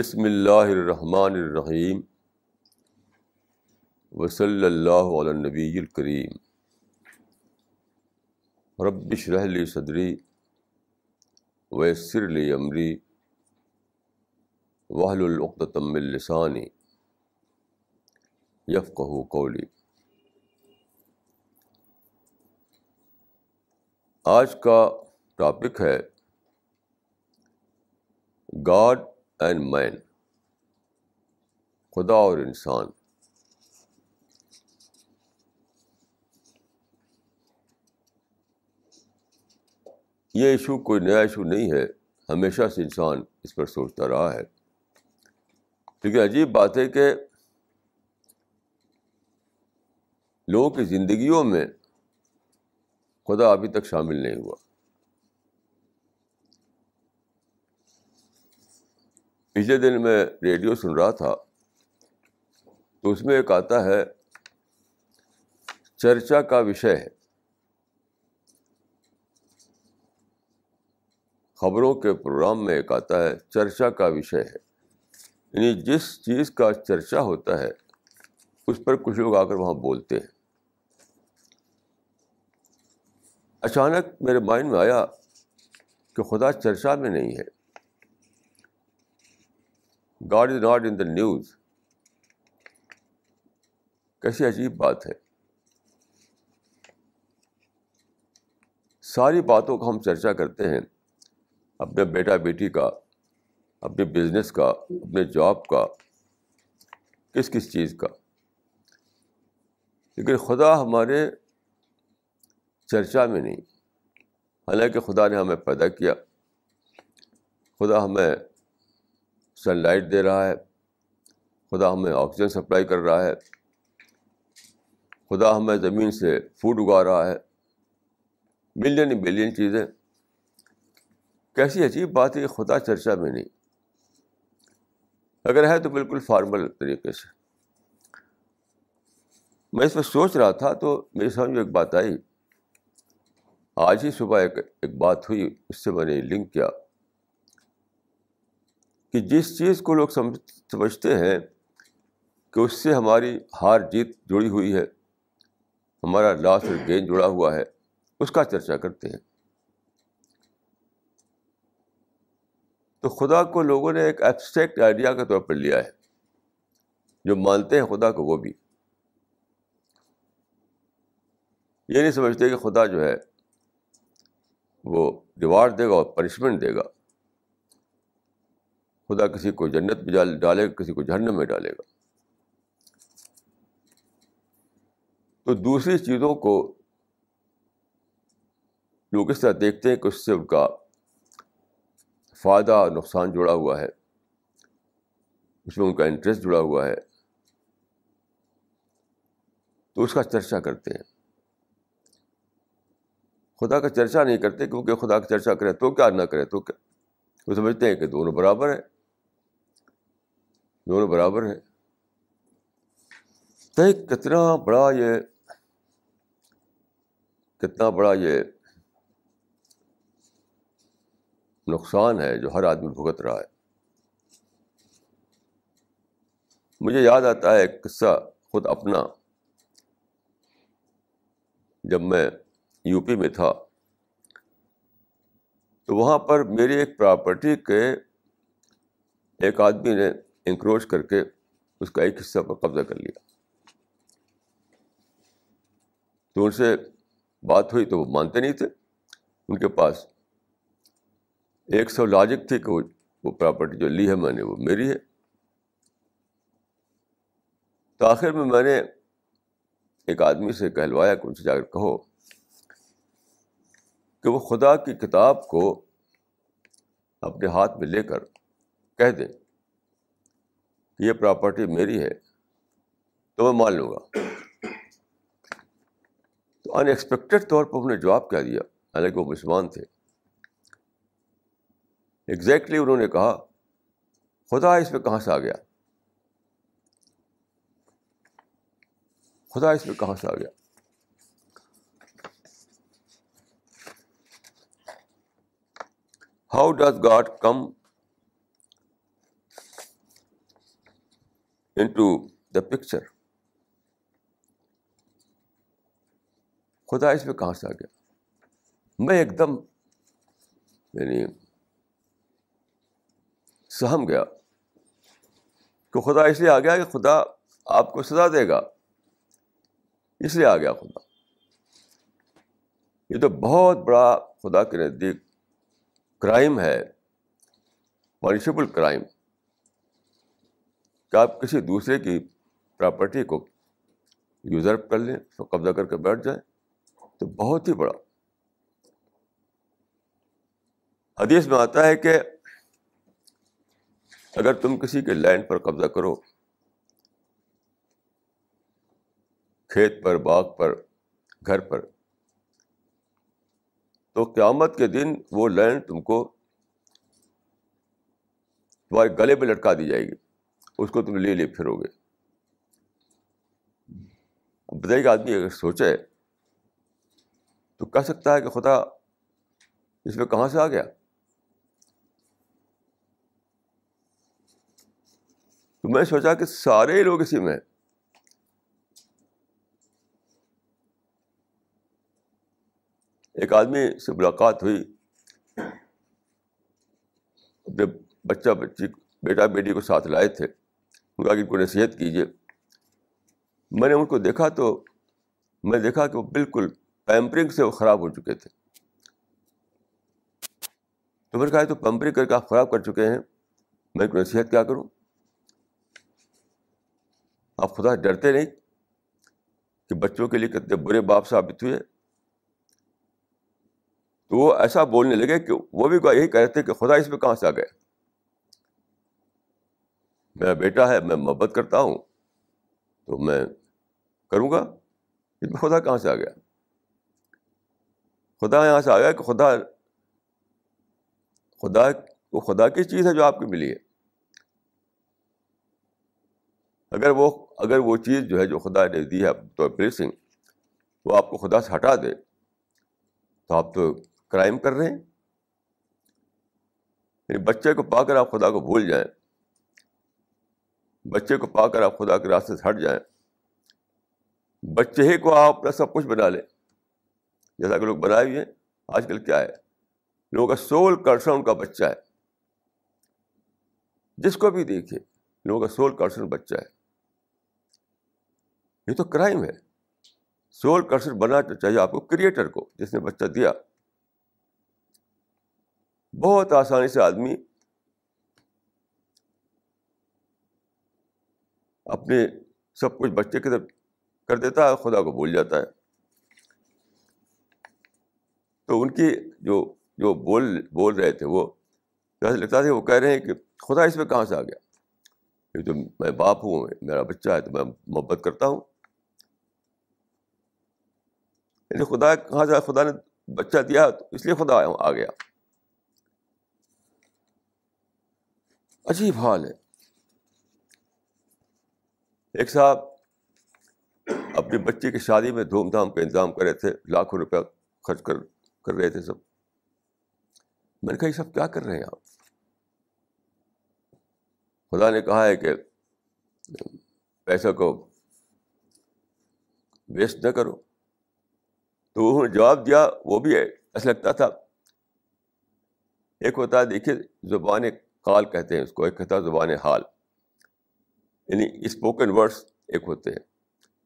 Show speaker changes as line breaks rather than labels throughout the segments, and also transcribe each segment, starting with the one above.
بسم اللہ الرحمن الرحیم وصلی اللہ علیہ نبی الکریم. ربش رحلی صدری ویسر لی عمری وحل العقتم السانی یفقہ قولی. آج کا ٹاپک ہے گاڈ اینڈ مین خدا اور انسان. یہ ایشو کوئی نیا ایشو نہیں ہے، ہمیشہ سے انسان اس پر سوچتا رہا ہے۔ لیکن عجیب بات ہے کہ لوگوں کی زندگیوں میں خدا ابھی تک شامل نہیں ہوا۔ پچھلے دن میں ریڈیو سن رہا تھا۔ تو اس میں ایک آتا ہے، چرچا کا وشے ہے۔ خبروں کے پروگرام میں ایک آتا ہے، چرچا کا وشے ہے۔ یعنی جس چیز کا چرچا ہوتا ہے، اس پر کچھ لوگ آ کر وہاں بولتے ہیں۔ اچانک میرے مائنڈ میں آیا کہ خدا چرچا میں نہیں ہے۔ God is not in the news کیسی عجیب بات ہے۔ ساری باتوں کا ہم چرچا کرتے ہیں۔ اپنے بیٹا بیٹی کا اپنے بزنس کا، اپنے جاب کا، کس کس چیز کا۔ لیکن خدا ہمارے چرچا میں نہیں۔ حالانکہ خدا نے ہمیں پیدا کیا۔ خدا ہمیں سن لائٹ دے رہا ہے۔ خدا ہمیں آکسیجن سپلائی کر رہا ہے۔ خدا ہمیں زمین سے فوڈ اگا رہا ہے۔ ملین بلین چیزیں۔ کیسی عجیب بات ہے خدا چرچا میں نہیں۔ اگر ہے تو بالکل فارمل طریقے سے۔ میں اس پہ سوچ رہا تھا تو میری سمجھ میں ایک بات آئی۔ آج ہی صبح ایک ایک بات ہوئی، اس سے میں نے لنک کیا۔ کہ جس چیز کو لوگ سمجھتے ہیں کہ اس سے ہماری ہار جیت جڑی ہوئی ہے، ہمارا لاس اور گین جڑا ہوا ہے، اس کا چرچا کرتے ہیں۔ تو خدا کو لوگوں نے ایک ایبسٹریکٹ آئیڈیا کے طور پر لیا ہے، جو مانتے ہیں خدا کو وہ بھی۔ یہ نہیں سمجھتے کہ خدا جو ہے وہ ریوارڈ دے گا اور پنشمنٹ دے گا۔ خدا کسی کو جنت میں ڈالے گا، کسی کو جہنم میں ڈالے گا۔ تو دوسری چیزوں کو لوگ اس طرح دیکھتے ہیں کہ اس سے ان کا فائدہ اور نقصان جڑا ہوا ہے۔ اس میں ان کا انٹرسٹ جڑا ہوا ہے۔ تو اس کا چرچا کرتے ہیں۔ خدا کا چرچا نہیں کرتے کیونکہ خدا کا چرچا کرے تو کیا نہ کرے تو کیا؟ وہ سمجھتے ہیں کہ دونوں برابر ہیں۔ دونوں برابر ہیں۔ تو کتنا بڑا یہ کتنا بڑا یہ نقصان ہے جو ہر آدمی بھگت رہا ہے۔ مجھے یاد آتا ہے ایک قصہ خود اپنا۔ جب میں یو پی میں تھا، تو وہاں پر میری ایک پراپرٹی کے ایک آدمی نے انکروچ کر کے اس کا ایک حصہ پر قبضہ کر لیا۔ تو ان سے بات ہوئی تو وہ مانتے نہیں تھے۔ ان کے پاس ایک سو لاجک تھی کہ وہ پراپرٹی جو لی ہے میں نے وہ میری ہے۔ تو آخر میں میں نے ایک آدمی سے کہلوایا کہ ان سے جا کر کہو کہ وہ خدا کی کتاب کو اپنے ہاتھ میں لے کر کہہ دیں۔ یہ پراپرٹی میری ہے، تو میں مان لوں گا۔ تو ان ایکسپیکٹڈ طور پر انہوں نے جواب کیا دیا، حالانکہ وہ مسلمان تھے۔ ایگزیکٹلی انہوں نے کہا، خدا اس میں کہاں سے آ گیا؟ خدا اس میں کہاں سے آ گیا؟ How does God come in to the picture خدا اس میں کہاں سے آ گیا؟ میں ایک دم یعنی سہم گیا کہ خدا اس لیے آ گیا کہ خدا آپ کو سزا دے گا۔ اس لیے آ گیا خدا۔ یہ تو بہت بڑا خدا کے نزدیک کرائم ہے پانشبل کرائم کہ آپ کسی دوسرے کی پراپرٹی کو یوزر کر لیں تو قبضہ کر کے بیٹھ جائیں، تو بہت ہی بڑا۔ حدیث میں آتا ہے کہ اگر تم کسی کے لینڈ پر قبضہ کرو، کھیت پر، باغ پر، گھر پر، تو قیامت کے دن وہ لینڈ تم کو تمہارے گلے پہ لٹکا دی جائے گی۔ اس کو تم لے لے پھرو گے۔ بتائیے کہ آدمی اگر سوچے تو کہہ سکتا ہے کہ خدا اس میں کہاں سے آ گیا؟ تو میں سوچا کہ سارے لوگ اسی میں ایک آدمی سے ملاقات ہوئی۔ اپنے بچہ بچی بیٹا بیٹی کو ساتھ لائے تھے۔ کہ ان کو نصیحت کیجیے میں نے ان کو دیکھا تو میں دیکھا کہ وہ بالکل پیمپرنگ سے وہ خراب ہو چکے تھے۔ تو میں نے کہا تو پیمپرنگ کر کے آپ خراب کر چکے ہیں۔ میں ان کو نصیحت کیا کروں؟ آپ خدا ڈرتے نہیں کہ بچوں کے لیے کتنے برے باپ ثابت ہوئے۔ تو وہ ایسا بولنے لگے کہ وہ بھی یہی کہہ رہے تھے کہ خدا اس میں کہاں سے آ گئے؟ میرا بیٹا ہے، میں محبت کرتا ہوں۔ تو میں کروں گا اس میں خدا کہاں سے آ گیا؟ خدا یہاں سے آ گیا کہ خدا خدا، وہ خدا کی چیز ہے جو آپ کو ملی ہے۔ اگر وہ اگر وہ چیز جو ہے جو خدا نے دی ہے تو بلیسنگ وہ آپ کو خدا سے ہٹا دے، تو آپ تو کرائم کر رہے ہیں۔ یعنی بچے کو پا کر آپ خدا کو بھول جائیں۔ بچے کو پا کر آپ خدا کے راستے سے ہٹ جائیں۔ بچے ہی کو آپ اپنا سب کچھ بنا لیں۔ جیسا کہ لوگ بنائے ہوئے ہیں، آج کل کیا ہے؟ لوگوں کا سول کرسن ان کا بچہ ہے۔ جس کو بھی دیکھیے لوگوں کا سول کرسن بچہ ہے۔ یہ تو کرائم ہے۔ سول کرسن بنا چاہیے آپ کو، کریٹر کو، جس نے بچہ دیا۔ بہت آسانی سے آدمی اپنے سب کچھ بچے کی طرف کر دیتا ہے خدا کو بھول جاتا ہے۔ تو ان کی جو جو بول بول رہے تھے، وہ جیسے لگتا تھا، وہ کہہ رہے ہیں کہ خدا اس میں کہاں سے آ گیا؟ یہ تو میں باپ ہوں میرا بچہ ہے، تو میں محبت کرتا ہوں۔ یعنی خدا کہاں سے خدا نے بچہ دیا، تو اس لیے خدا آ گیا۔ عجیب حال ہے۔ ایک صاحب اپنی بچی کی شادی میں دھوم دھام کا انتظام کر رہے تھے، لاکھوں روپیہ خرچ کر کر رہے تھے سب۔ میں نے کہا، یہ سب کیا کر رہے ہیں آپ؟ خدا نے کہا ہے کہ پیسہ کو ویسٹ نہ کرو۔ تو انہوں نے جواب دیا، وہ بھی ایسا لگتا تھا۔ ایک ہوتا ہے، دیکھیے، زبان کال کہتے ہیں اس کو، ایک کہتا ہے، زبان حال۔ یعنی اسپوکن ورڈس ایک ہوتے ہیں۔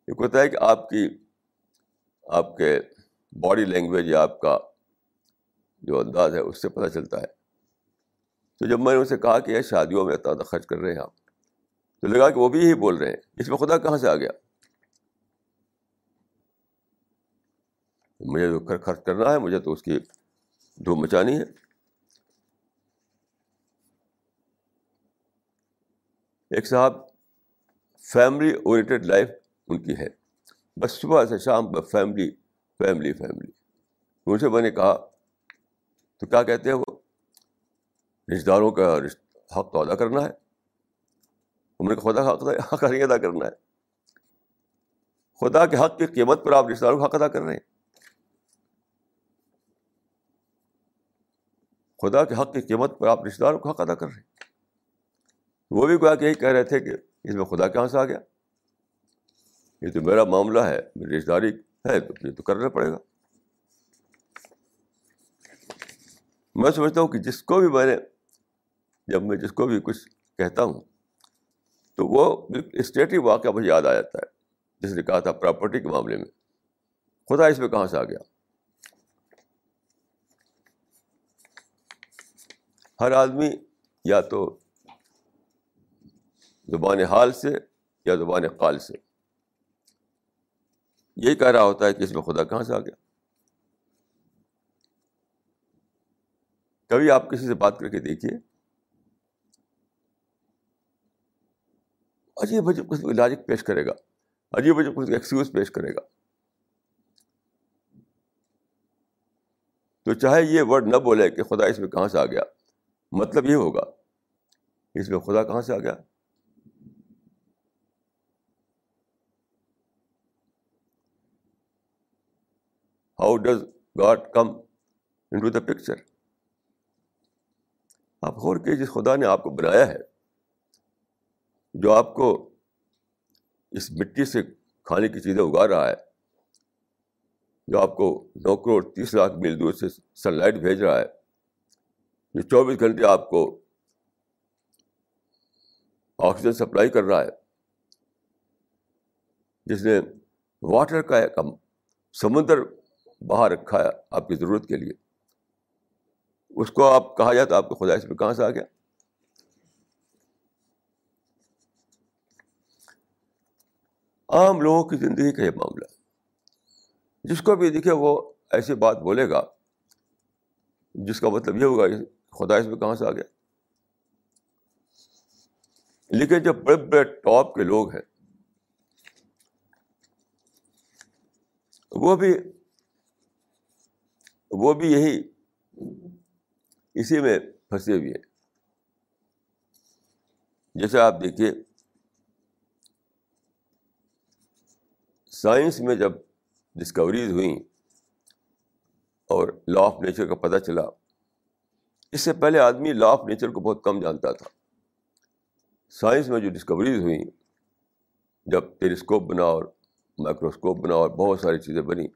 ایک ہوتا ہے کہ آپ کی، آپ کے باڈی لینگویج یا آپ کا جو انداز ہے، اس سے پتہ چلتا ہے۔ تو جب میں نے اسے کہا کہ یہ شادیوں میں اتنا خرچ کر رہے ہیں آپ، تو لگا کہ وہ بھی یہی بول رہے ہیں۔ اس میں خدا کہاں سے آ گیا؟ مجھے جو خرچ کرنا ہے، مجھے تو اس کی دھوم مچانی ہے۔ ایک صاحب فیملی اورینٹیڈ لائف ان کی ہے۔ بس صبح سے شام بس فیملی فیملی فیملی ان سے میں نے کہا، تو کیا کہتے ہیں وہ؟ رشتے داروں کا حق تو ادا کرنا ہے۔ نے خدا حق حق نہیں ادا کرنا ہے۔ خدا کے حق کی قیمت پر آپ رشتے داروں کا حق ادا کر رہے ہیں۔ خدا کے حق کی قیمت پر آپ رشتے داروں کو حق ادا کر رہے ہیں۔ وہ بھی کہ یہی کہہ رہے تھے کہ اس میں خدا کہاں سے آ گیا؟ یہ تو میرا معاملہ ہے، میری رشتے داری ہے تو یہ تو کرنا پڑے گا۔ میں سمجھتا ہوں کہ جس کو بھی میں نے، جب میں جس کو بھی کچھ کہتا ہوں، تو وہ اسٹیٹی واقعہ مجھے یاد آ جاتا ہے۔ جس نے کہا تھا پراپرٹی کے معاملے میں۔ خدا اس میں کہاں سے آ گیا؟ ہر آدمی یا تو زبان حال سے یا زبان قال سے؟ یہی کہہ رہا ہوتا ہے کہ اس میں خدا کہاں سے آ گیا؟ کبھی آپ کسی سے بات کر کے دیکھیے؟ عجیب عجیب قسم کی لاجک پیش کرے گا، عجیب عجیب قسم کی ایکسکیوز پیش کرے گا۔ تو چاہے یہ ورڈ نہ بولے کہ خدا اس میں کہاں سے آ گیا مطلب یہ ہوگا، اس میں خدا کہاں سے آ گیا؟ How does God come in to the picture آپ غور کے جس خدا نے آپ کو بنایا ہے، جو آپ کو اس مٹی سے کھانے کی چیزیں اگا رہا ہے، جو آپ کو نو کروڑ تیس لاکھ میل دور سے سن لائٹ بھیج رہا ہے، جو چوبیس گھنٹے آپ کو آکسیجن سپلائی کر رہا ہے، جس نے واٹر کا ایک سمندر باہر رکھا ہے آپ کی ضرورت کے لیے۔ اس کو آپ کہا جائے تو آپ کو خدا اس میں کہاں سے آ گیا؟ عام لوگوں کی زندگی کا یہ معاملہ ہے۔ جس کو بھی دیکھے وہ ایسی بات بولے گا جس کا مطلب یہ ہوگا خدا اس میں کہاں سے آ گیا؟ لیکن جو بڑے بڑے ٹاپ کے لوگ ہیں وہ بھی وہ بھی یہی اسی میں پھنسے ہوئے ہیں۔ جیسے آپ دیکھیے، سائنس میں جب ڈسکوریز ہوئیں اور لا آف نیچر کا پتہ چلا، اس سے پہلے آدمی لا آف نیچر کو بہت کم جانتا تھا۔ سائنس میں جو ڈسکوریز ہوئیں، جب ٹیلیسکوپ بنا اور مائکروسکوپ بنا اور بہت ساری چیزیں بنی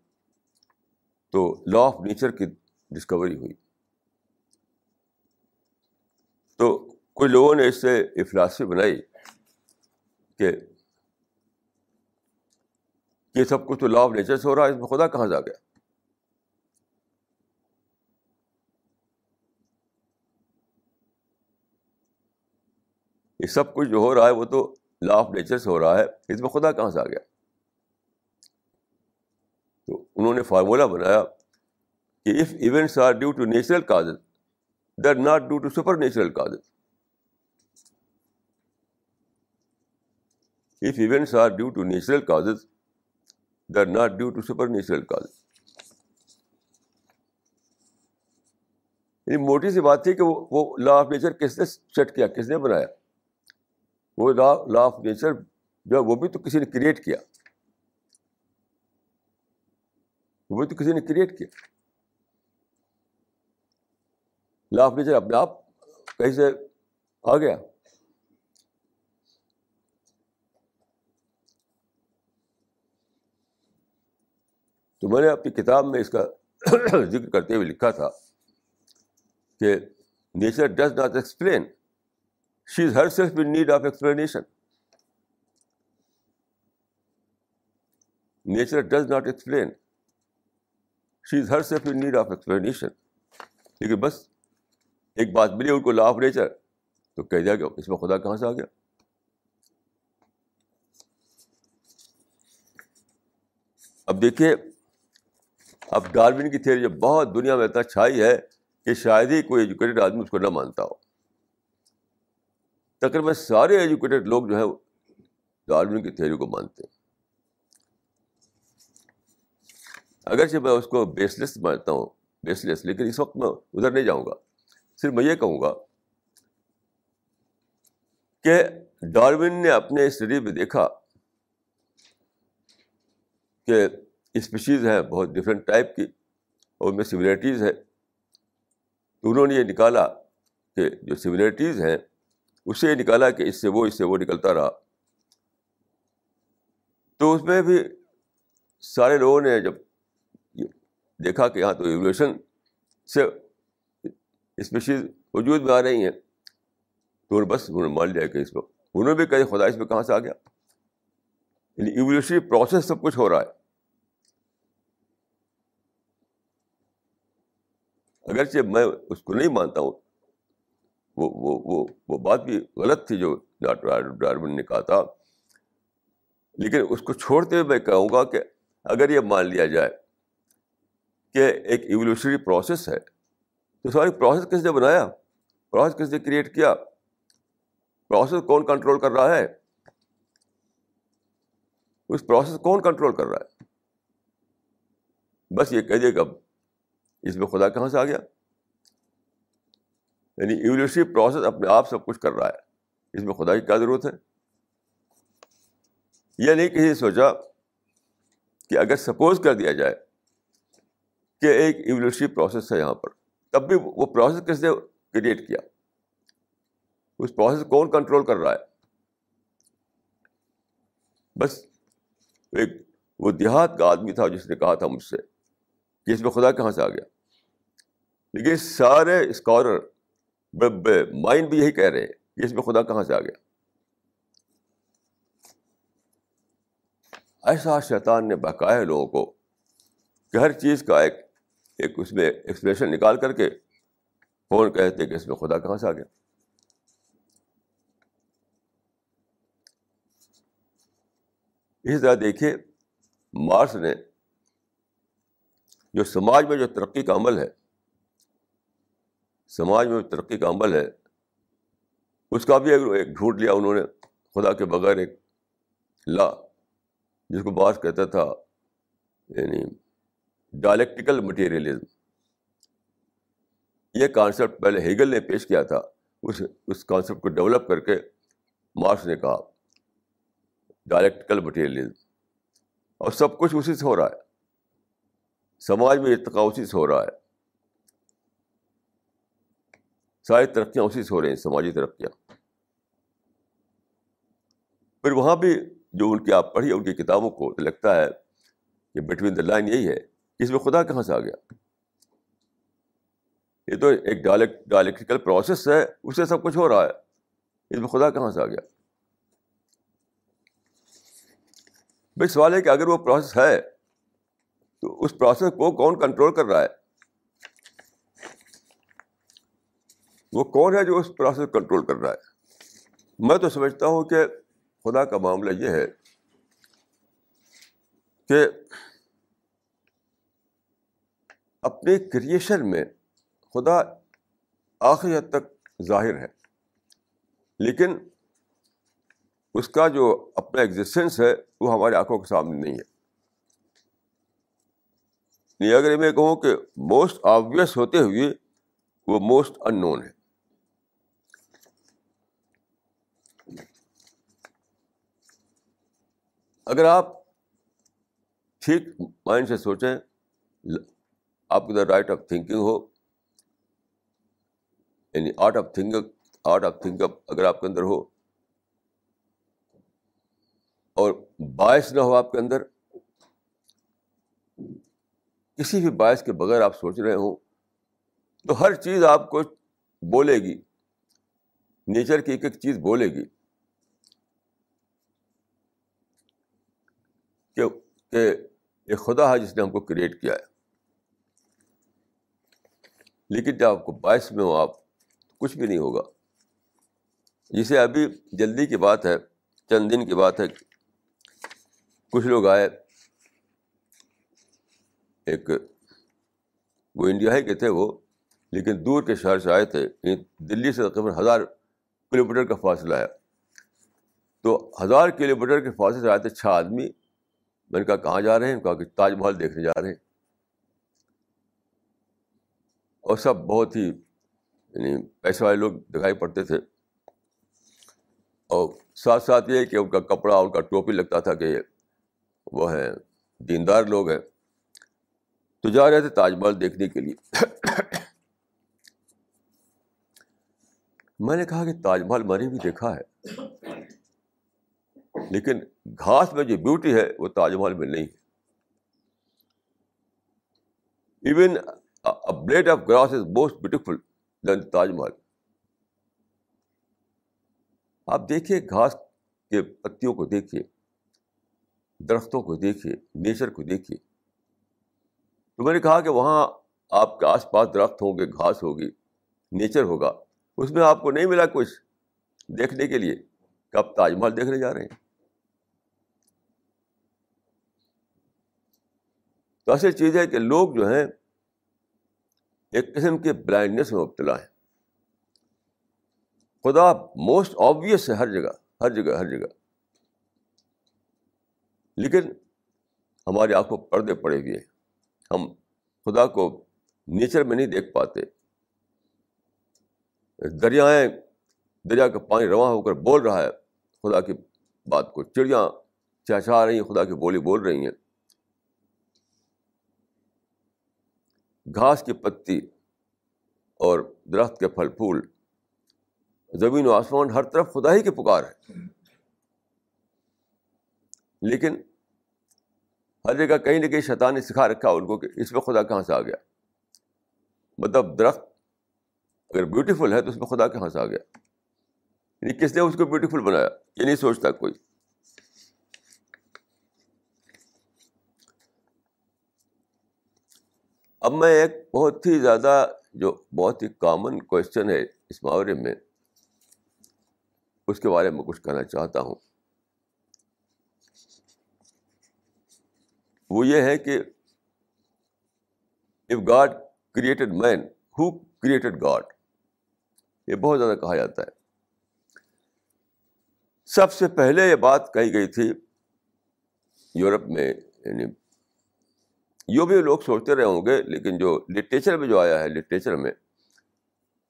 تو لا آف نیچر کی ڈسکوری ہوئی۔ تو کچھ لوگوں نے اس سے افلاسفی بنائی کہ یہ سب کچھ تو لا آف نیچر سے ہو رہا ہے، اس میں خدا کہاں جا گیا؟ یہ سب کچھ جو ہو رہا ہے وہ تو لا آف نیچر سے ہو رہا ہے، اس میں خدا کہاں سے آ گیا؟ انہوں نے فارمولہ بنایا کہ if events are due to natural cause they are not due to supernatural cause if events are due to natural cause they are not due to supernatural cause موٹی سی بات تھی کہ وہ لا آف نیچر کس نے سیٹ کیا، کس نے بنایا؟ وہ لا لا آف نیچر جو ہے وہ بھی تو کسی نے کریٹ کیا۔ وہ تو کسی نے کریٹ کیا۔ لا آف نیچر اپنے آپ کہیں سے آ گیا۔ تو میں نے اپنی کتاب میں اس کا ذکر کرتے ہوئے لکھا تھا کہ nature does not explain she is herself in need of explanation nature does not explain she is herself in need of explanation لیکن بس ایک بات ملی ان کو لا آف نیچر تو کہہ دیا کہ اس میں خدا کہاں سے آ گیا؟ اب دیکھیے، اب ڈارون کی تھیوری جو بہت دنیا میں اتنا چھائی ہے کہ شاید ہی کوئی ایجوکیٹڈ آدمی اس کو نہ مانتا ہو۔ تقریباً سارے ایجوکیٹڈ لوگ جو ہے ڈارون کی تھیوری کو مانتے ہیں۔ اگرچہ میں اس کو بیس لیس مانتا ہوں بیس لیس لیکن اس وقت میں ادھر نہیں جاؤں گا۔ صرف میں یہ کہوں گا کہ ڈارون نے اپنے اسٹڈی میں دیکھا کہ اسپیشیز ہیں، بہت ڈفرینٹ ٹائپ کی، اور ان میں سملیرٹیز ہے تو انہوں نے یہ نکالا کہ جو سملیرٹیز ہیں، اس سے یہ نکالا کہ اس سے وہ، اس سے وہ نکلتا رہا۔ تو اس میں بھی سارے لوگوں نے جب دیکھا کہ یہاں تو ایولیوشن سے اسپیشیز وجود میں آ رہی ہیں۔ تو بس انہوں نے مان لیا کہ اس میں انہوں نے بھی کہا خدا اس میں کہاں سے آ گیا؟ یعنی ایولیوشنری پروسیس سب کچھ ہو رہا ہے۔ اگرچہ میں اس کو نہیں مانتا ہوں، وہ وہ وہ وہ بات بھی غلط تھی جو ڈاکٹر ڈارون نے کہا تھا۔ لیکن اس کو چھوڑتے ہوئے میں کہوں گا کہ اگر یہ مان لیا جائے کہ ایک ایولیوشنری پروسیس ہے۔ تو ساری پروسیس کس نے بنایا؟ پروسیس کس نے کریٹ کیا؟ پروسیس کون کنٹرول کر رہا ہے؟ اس پروسیس کون کنٹرول کر رہا ہے؟ بس یہ کہہ دے گا اس میں خدا کہاں سے آ گیا؟ یعنی ایولیوشنری پروسیس اپنے آپ سب کچھ کر رہا ہے۔ اس میں خدا کی کیا ضرورت ہے؟ یہ نہیں کسی سوچا کہ اگر سپوز کر دیا جائے کہ ایک ایولیوشنری پروسیس ہے یہاں پر۔ تب بھی وہ پروسیس کس نے کریٹ کیا؟ اس پروسیس کون کنٹرول کر رہا ہے؟ بس ایک وہ دیہات کا آدمی تھا جس نے کہا تھا مجھ سے کہ اس میں خدا کہاں سے آ گیا؟ لیکن سارے اسکالر مائنڈ بھی یہی کہہ رہے ہیں کہ اس میں خدا کہاں سے آ گیا؟ ایسا شیطان نے بہکایا لوگوں کو کہ ہر چیز کا ایک ایک اس میں ایکسپریشن نکال کر کے فون کہتے کہ اس میں خدا کہاں سے آ گیا؟ اسی طرح دیکھیے، مارس نے جو سماج میں جو ترقی کا عمل ہے، سماج میں جو ترقی کا عمل ہے، اس کا بھی ایک ڈھونڈ لیا انہوں نے، خدا کے بغیر ایک لا، جس کو باس کہتا تھا یعنی ڈائلیکٹیکل مٹیریلزم یہ کانسیپٹ پہلے ہیگل نے پیش کیا تھا، اس اس کانسیپٹ کو ڈیولپ کر کے مارکس نے کہا ڈائلیکٹیکل مٹیریلزم اور سب کچھ اسی سے ہو رہا ہے۔ سماج میں ارتقا اسی سے ہو رہا ہے۔ ساری ترقیاں اسی سے ہو رہی ہیں، سماجی ترقیاں۔ پھر وہاں بھی جو ان کی آپ پڑھی، ان کی کتابوں کو لگتا ہے کہ بٹوین دا لائن یہی ہے۔ اس میں خدا کہاں سے آ گیا؟ یہ تو ایک ڈائلیکٹیکل پروسیس ہے، اس سے سب کچھ ہو رہا ہے۔ اس میں خدا کہاں سے آ گیا؟ بھائی سوال ہے کہ اگر وہ پروسیس ہے، تو اس پروسیس کو کون کنٹرول کر رہا ہے؟ وہ کون ہے جو اس پروسیس کو کنٹرول کر رہا ہے؟ میں تو سمجھتا ہوں کہ خدا کا معاملہ یہ ہے کہ اپنے کریشن میں خدا آخری حد تک ظاہر ہے۔ لیکن اس کا جو اپنا ایگزسٹینس ہے، وہ ہمارے آنکھوں کے سامنے نہیں ہے۔ نہیں اگر میں کہوں کہ موسٹ آبویس ہوتے ہوئے وہ موسٹ ان نون ہے۔ اگر آپ ٹھیک مائنڈ سے سوچیں آپ کے ادھر رائٹ آف تھنکنگ ہو یعنی art of think art of think اگر آپ کے اندر ہو، اور باعث نہ ہو آپ کے اندر، کسی بھی باعث کے بغیر آپ سوچ رہے ہوں تو ہر چیز آپ کو بولے گی، نیچر کی ایک ایک چیز بولے گی کہ ایک خدا ہے جس نے ہم کو کریٹ کیا ہے۔ لیکن جب آپ کو باعث میں ہو، آپ کچھ بھی نہیں ہوگا۔ جسے ابھی جلدی کی بات ہے، چند دن کی بات ہے، کچھ لوگ آئے۔ ایک وہ انڈیا ہی کے تھے وہ، لیکن دور کے شہر سے آئے تھے۔ یعنی دلی سے تقریباً ہزار کلو میٹر کا فاصلہ ہے۔ تو ہزار کلو میٹر کے فاصلے سے آئے تھے، چھ آدمی۔ میں نے کہا، کہاں جا رہے ہیں؟ کہا کہ تاج محل دیکھنے جا رہے ہیں۔ اور سب بہت ہی یعنی پیسے والے لوگ دکھائی پڑتے تھے۔ اور ساتھ ساتھ یہ کہ ان کا کپڑا، ان کا ٹوپی لگتا تھا کہ وہ ہے دیندار لوگ ہیں۔ تو جا رہے تھے تاج محل دیکھنے کے لیے۔ میں نے کہا کہ تاج محل میں نے بھی دیکھا ہے۔ لیکن گھاس میں جو بیوٹی ہے وہ تاج محل میں نہیں۔ ہے even blade of grass is most beautiful than Taj Mahal آپ دیکھیے گھاس کے پتیوں کو دیکھیے درختوں کو دیکھیے نیچر کو دیکھیے تو میں نے کہا کہ وہاں آپ کے آس پاس درخت ہوں گے، گھاس ہوگی، نیچر ہوگا۔ اس میں آپ کو نہیں ملا کچھ دیکھنے کے لیے کہ آپ تاج محل دیکھنے جا رہے ہیں۔ تو اصل چیز ہے کہ لوگ جو ہیں ایک قسم کے بلائنڈنیس میں مبتلا ہیں خدا موسٹ آبویس ہے ہر جگہ ہر جگہ ہر جگہ۔ لیکن ہماری آنکھوں پردے پڑے ہوئے ہم خدا کو نیچر میں نہیں دیکھ پاتے۔ دریائیں، دریا کا پانی رواں ہو کر بول رہا ہے۔ خدا کی بات کو چڑیاں چہچا رہی ہیں، خدا کی بولی بول رہی ہیں۔ گھاس کی پتی اور درخت کے پھل، پھول، زمین و آسمان، ہر طرف خدا ہی کی پکار ہے لیکن ہر جگہ کہیں نہ کہیں شیطان نے سکھا رکھا ان کو کہ اس میں خدا کہاں سے آ گیا؟ مطلب درخت اگر بیوٹیفل ہے تو اس میں خدا کہاں سے آ گیا؟ یعنی کس نے اس کو بیوٹیفل بنایا؟ یہ نہیں سوچتا کوئی۔ اب میں ایک بہت ہی زیادہ جو بہت ہی کامن کوشچن ہے اس محاورے میں، اس کے بارے میں کچھ کہنا چاہتا ہوں۔ وہ یہ ہے کہ if God created man who created God یہ بہت زیادہ کہا جاتا ہے۔ سب سے پہلے یہ بات کہی گئی تھی یورپ میں یعنی یوں بھی لوگ سوچتے رہے ہوں گے، لیکن جو لٹریچر میں جو آیا ہے لٹریچر میں،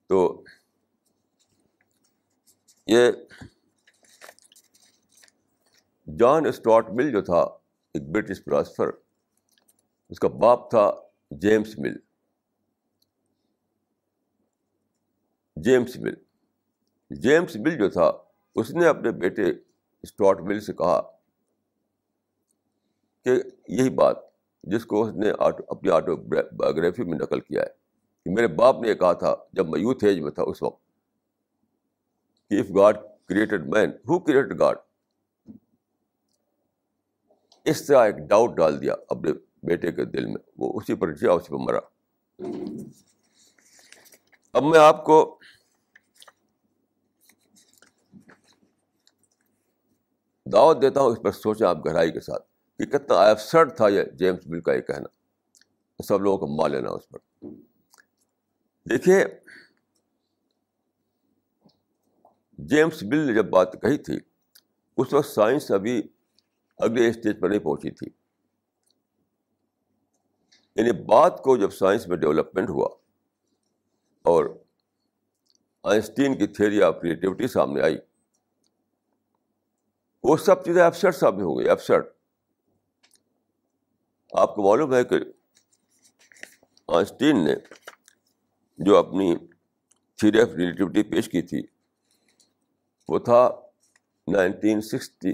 تو یہ جان اسٹاٹ مل جو تھا ایک برٹش فلاسفر، اس کا باپ تھا جیمس مل۔ جیمس مل۔ جیمس مل جو تھا، اس نے اپنے بیٹے اسٹاٹ مل سے کہا کہ یہی بات جس کو اس نے اپنی آٹو بایوگرافی میں نقل کیا ہے کہ میرے باپ نے یہ کہا تھا جب میں یوتھ ایج میں تھا اس وقت کہ if God created man who created God اس طرح ایک ڈاؤٹ ڈال دیا اپنے بیٹے کے دل میں، وہ اسی پر جیا اسی پر مرا۔ اب میں آپ کو دعوت دیتا ہوں اس پر سوچیں آپ گہرائی کے ساتھ۔ کہ کتنا ایفسرڈ تھا یہ جیمس بل کا یہ کہنا۔ سب لوگوں کو مان لینا اس پر۔ دیکھیے جیمس بل نے جب بات کہی تھی، اس وقت سائنس ابھی اگلے اسٹیج پر نہیں پہنچی تھی۔ یعنی بات کو جب سائنس میں ڈیولپمنٹ ہوا اور آئنسٹین کی تھیری آف کریٹیوٹی سامنے آئی، وہ سب چیزیں ایپسٹ ثابت ہو گئی ایپسٹ آپ کو معلوم ہے کہ آئنسٹین نے جو اپنی تھیری آف ریلیٹیوٹی پیش کی تھی، وہ تھا نائنٹین سکسٹی،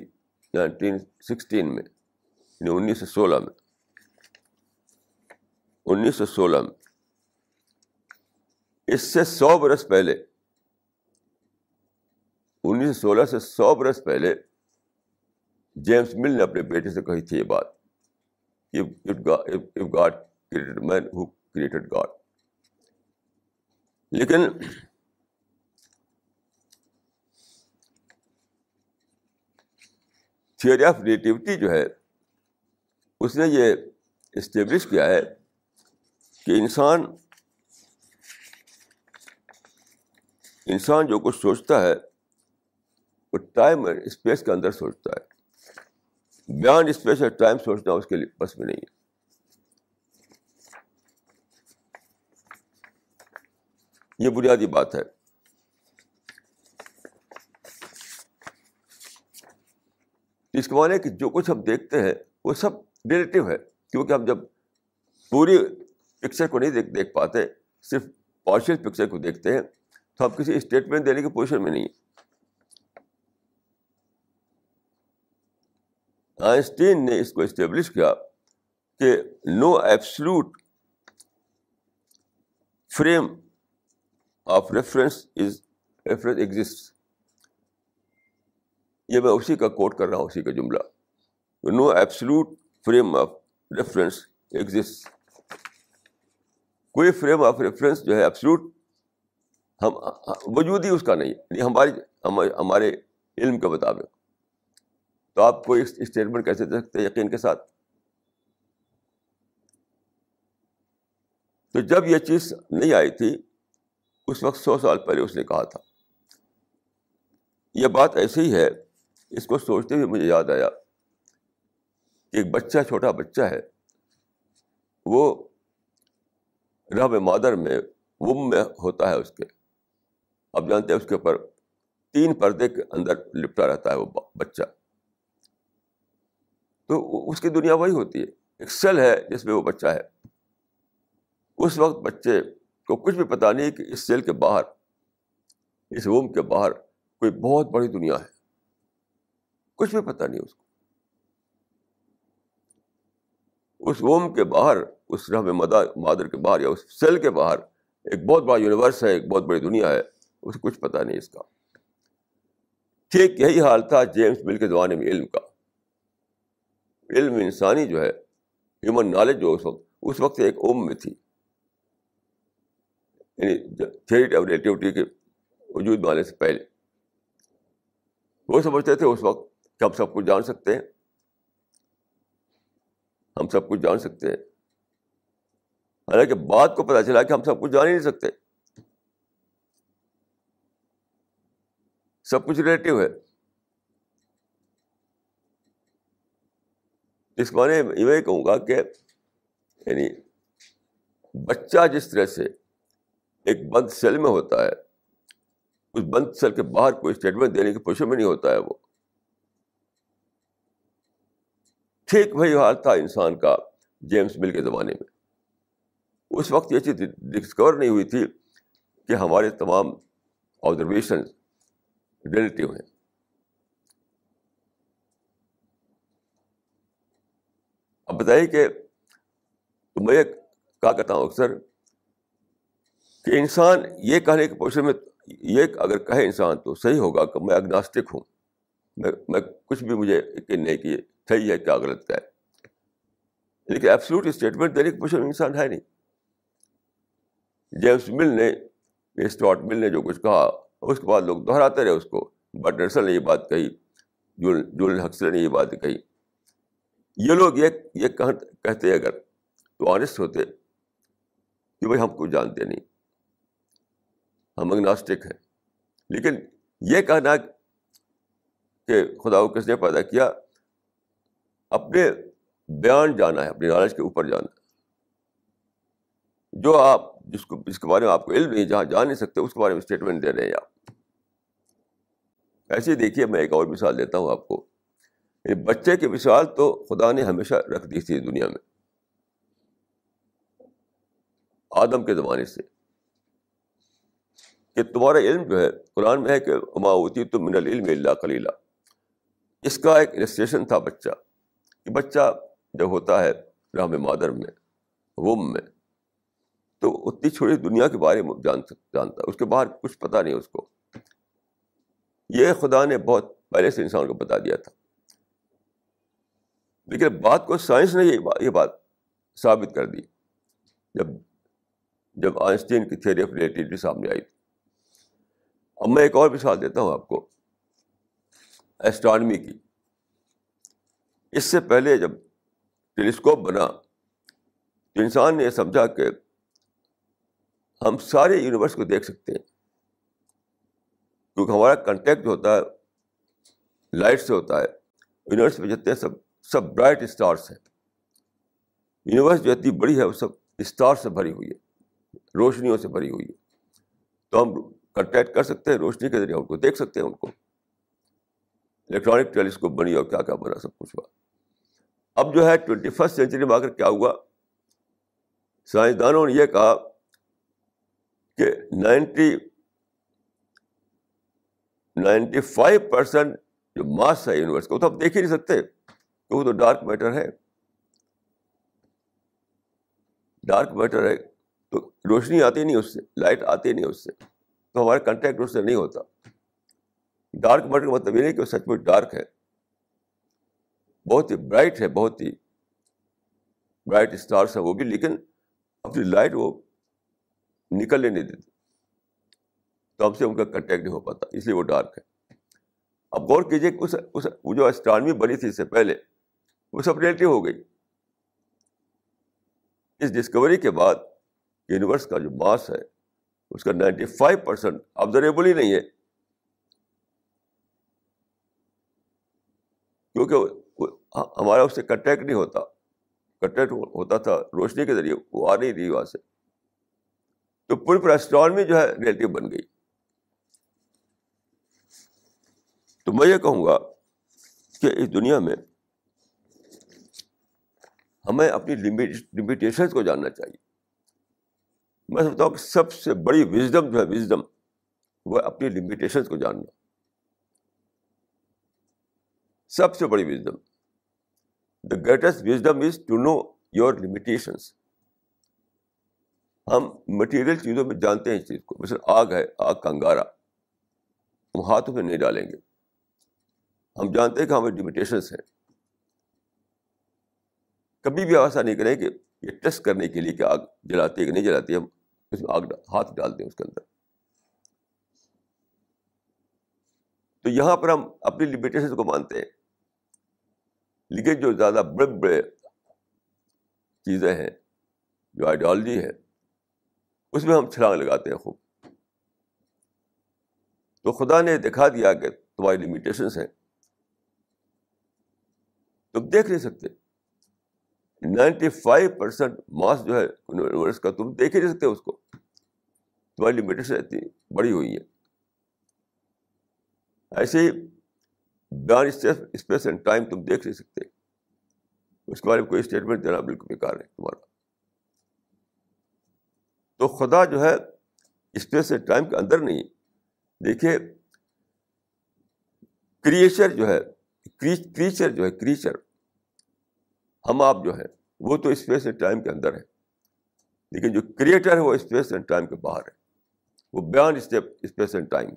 نائنٹین سکسٹین میں یعنی انیس سو سولہ میں۔ انیس سو سولہ میں۔ اس سے سو برس پہلے انیس سو سولہ سے سو برس پہلے، جیمس مل نے اپنے بیٹے سے کہی تھی یہ بات۔ God created man who created God لیکن تھیوری آف ریلیٹیوٹی جو ہے، اس نے یہ اسٹیبلش کیا ہے کہ انسان انسان جو کچھ سوچتا ہے، وہ ٹائم اور اسپیس کے اندر سوچتا ہے۔ بیانڈ اسپیس اور ٹائم سوچنا اس کے لیے بس میں نہیں ہے۔ یہ بنیادی بات ہے۔ اس کے معنی کہ جو کچھ ہم دیکھتے ہیں، وہ سب ریلیٹیو ہے۔ کیونکہ ہم جب پوری پکچر کو نہیں دیکھ دیکھ پاتے، صرف پارشل پکچر کو دیکھتے ہیں، تو ہم کسی اسٹیٹمنٹ دینے کی پوزیشن میں نہیں آئنسٹین نے اس کو اسٹیبلش کیا کہ no absolute frame of reference is reference exist یہ میں اسی کا کوٹ کر رہا ہوں، اسی کا جملہ۔ No absolute frame of reference exist کوئی فریم آف ریفرنس جو ہے ایبسلوٹ ہم وجود ہی اس کا نہیں یعنی ہماری ہمارے علم کے مطابق۔ تو آپ کوئی اسٹیٹمنٹ کیسے دے سکتے یقین کے ساتھ؟ تو جب یہ چیز نہیں آئی تھی، اس وقت سو سال پہلے اس نے کہا تھا۔ یہ بات ایسی ہی ہے، اس کو سوچتے ہوئے مجھے یاد آیا کہ ایک بچہ، چھوٹا بچہ ہے، وہ رب مادر میں وم میں ہوتا ہے اس کے۔ اب جانتے ہیں، اس کے اوپر تین پردے کے اندر لپٹا رہتا ہے وہ بچہ۔ تو اس کی دنیا وہی ہوتی ہے۔ ایک سیل ہے جس میں وہ بچہ ہے۔ اس وقت بچے کو کچھ بھی پتا نہیں کہ اس سیل کے باہر، اس ووم کے باہر کوئی بہت بڑی دنیا ہے۔ کچھ بھی پتا نہیں اس کو۔ اس ووم کے باہر، اس رحم مادر کے باہر یا اس سیل کے باہر ایک بہت بڑا یونیورس ہے، ایک بہت بڑی دنیا ہے۔ اسے کچھ پتا نہیں اس کا۔ ٹھیک یہی حال تھا جیمس مل کے زمانے میں علم کا۔ علم انسانی جو ہے ہیومن نالج جو اس وقت اس وقت ایک اوم میں تھی۔ یعنی تھیری آف ریلیٹیوٹی کے وجود میں سے پہلے۔ وہ سمجھتے تھے اس وقت کہ ہم سب کچھ جان سکتے ہیں۔ ہم سب کچھ جان سکتے ہیں۔ حالانکہ بات کو پتا چلا کہ ہم سب کچھ جان ہی نہیں سکتے۔ سب کچھ ریلیٹیو ہے۔ اس معنی میں کہوں گا کہ یعنی بچہ جس طرح سے ایک بند سیل میں ہوتا ہے، اس بند سیل کے باہر کوئی اسٹیٹمنٹ دینے کی پوزیشن میں نہیں ہوتا ہے وہ۔ ٹھیک وہی حال تھا انسان کا جیمس مل کے زمانے میں۔ اس وقت یہ چیز ڈسکور نہیں ہوئی تھی کہ ہمارے تمام آبزرویشن ریلیٹیو ہیں اب بتائیے کہ میں کیا کہتا ہوں اکثر کہ انسان یہ کہنے کی پوزیشن میں یہ اگر کہے انسان تو صحیح ہوگا کہ میں اگناسٹک ہوں۔ میں میں کچھ بھی مجھے یقین نہیں کہ صحیح ہے کیا غلط کا ہے۔ لیکن ایبسلوٹ اسٹیٹمنٹ دینے کی پوزیشن میں انسان ہے نہیں۔ جیمس مل نے اسٹاٹ مل نے جو کچھ کہا، اس کے بعد لوگ دہراتے رہے اس کو۔ بٹ ڈرسل نے یہ بات کہی، جول حقصر نے یہ بات کہی۔ یہ لوگ یہ یہ کہتے اگر تو آنےسٹ ہوتے کہ بھائی ہم کو جانتے نہیں، ہم اگناسٹک ہیں۔ لیکن یہ کہنا کہ خدا کو کس نے پیدا کیا، اپنے بیان جانا ہے، اپنی نالج کے اوپر جانا ہے۔ جو آپ جس کو، جس کے بارے میں آپ کو علم نہیں، جہاں جان نہیں سکتے، اس کے بارے میں اسٹیٹمنٹ دے رہے ہیں آپ۔ ایسے ہی دیکھیے، میں ایک اور مثال دیتا ہوں آپ کو۔ یعنی بچے کی مثال تو خدا نے ہمیشہ رکھ دی تھی دنیا میں۔ آدم کے زمانے سے۔ کہ تمہارا علم جو ہے، قرآن میں ہے کہ ہوتی تو من العلم اللہ کلیلہ اس کا ایک رجسٹریشن تھا بچہ، کہ بچہ جب ہوتا ہے رحم مادر میں وم میں، تو اتنی چھوٹی دنیا کے بارے میں جان جانتا، اس کے باہر کچھ پتہ نہیں اس کو۔ یہ خدا نے بہت پہلے سے انسان کو بتا دیا تھا۔ لیکن بات کو سائنس نے یہ بات ثابت کر دی۔ جب جب آئنسٹین کی تھیوری آف ریلیٹیوٹی سامنے آئی۔ اب میں ایک اور مثال دیتا ہوں آپ کو، ایسٹرانمی کی۔ اس سے پہلے جب ٹیلیسکوپ بنا، تو انسان نے یہ سمجھا کہ ہم سارے یونیورس کو دیکھ سکتے ہیں۔ کیونکہ ہمارا کنٹیکٹ جو ہوتا ہے، لائٹ سے ہوتا ہے، یونیورس میں جتنے سب سب برائٹ اسٹارس ہیں۔ یونیورس جو اتنی بڑی ہے وہ سب اسٹار سے بھری ہوئی ہے، روشنیوں سے بھری ہوئی ہے۔ تو ہم کنٹیکٹ کر سکتے ہیں روشنی کے ذریعے ان کو دیکھ سکتے ہیں، ان کو۔ الیکٹرانک ٹیلیسکوپ بنی اور کیا کیا بنا، سب کچھ ہوا۔ اب جو ہے ٹوینٹی فسٹ سینچری میں آ کر کیا ہوا؟ سائنسدانوں نے یہ کہا کہ نائنٹی نائنٹی فائیو پرسینٹ جو ماس ہے یونیورس کو تو ہم دیکھ ہی نہیں سکتے۔ تو وہ تو ڈارک میٹر ہے۔ ڈارک میٹر ہے تو روشنی آتی نہیں اس سے لائٹ آتی نہیں اس سے۔ تو ہمارا کنٹیکٹ اس سے نہیں ہوتا۔ ڈارک میٹر کا مطلب یہ نہیں کہ وہ سچ مچ ڈارک ہے۔ بہت ہی برائٹ ہے، بہت ہی برائٹ اسٹارس ہیں وہ بھی، لیکن اپنی لائٹ وہ نکلنے نہیں دیتے۔ تو ہم سے ان کا کنٹیکٹ نہیں ہو پاتا، اس لیے وہ ڈارک ہے۔ اب غور کیجیے کہ اس اس جو اسٹرانوی بنی تھی اس سے پہلے وہ سب ریئلٹی ہو گئی۔ اس ڈسکوری کے بعد یونیورس کا جو ماس ہے، اس کا نائنٹی فائیو پرسینٹ آبزرویبل ہی نہیں ہے۔ کیونکہ ہمارا اس سے کنٹیکٹ نہیں ہوتا۔ کنٹیکٹ ہوتا تھا روشنی کے ذریعے، وہ آ نہیں رہی وہاں سے۔ تو پوری پورا اسٹرانوی جو ہے ریئلٹی بن گئی۔ تو میں یہ کہوں گا کہ اس دنیا میں ہمیں اپنی لمیٹیشنس کو جاننا چاہیے۔ میں سمجھتا ہوں کہ سب سے بڑی وزڈم جو ہے وزڈم وہ اپنی لمیٹیشنس کو جاننا۔ سب سے بڑی wisdom the greatest wisdom is to know your limitations ہم مٹیریل چیزوں میں جانتے ہیں اس چیز کو۔ مثلا آگ ہے، آگ کا انگارا ہم ہاتھوں میں نہیں ڈالیں گے۔ ہم جانتے ہیں کہ ہمیں لمیٹیشنس ہیں۔ کبھی بھی ایسا نہیں کریں کہ یہ ٹیسٹ کرنے کے لیے کہ آگ جلاتی ہے کہ نہیں جلاتی ہم اس میں آگ ہاتھ ڈالتے ہیں اس کے اندر۔ تو یہاں پر ہم اپنی لمیٹیشن کو مانتے ہیں۔ لیکن جو زیادہ بڑے بڑے چیزیں ہیں، جو آئیڈیالوجی ہے اس میں ہم چھلانگ لگاتے ہیں خوب۔ تو خدا نے دکھا دیا کہ تمہاری لمیٹیشنس ہیں۔ تم دیکھ نہیں سکتے۔ نائنٹی فائیو پرسینٹ ماس جو ہے یونیورس کا تم دیکھ ہی نہیں سکتے اس کو تمہاری لمیٹیشن اتنی بڑی ہوئی ہے ایسے ہی بیان اسپیس اینڈ ٹائم تم دیکھ نہیں سکتے اس کے بارے میں کوئی اسٹیٹمنٹ دینا بالکل بیکار ہے تمہارا تو خدا جو ہے اسپیس اینڈ ٹائم کے اندر نہیں دیکھیے کریچر جو ہے کریچر جو ہے کریچر ہم آپ جو ہے وہ تو اسپیس اینڈ ٹائم کے اندر ہے لیکن جو کریٹر ہے، وہ اسپیس اینڈ ٹائم کے باہر ہے وہ بیان اسٹیپ اسپیس اینڈ ٹائم۔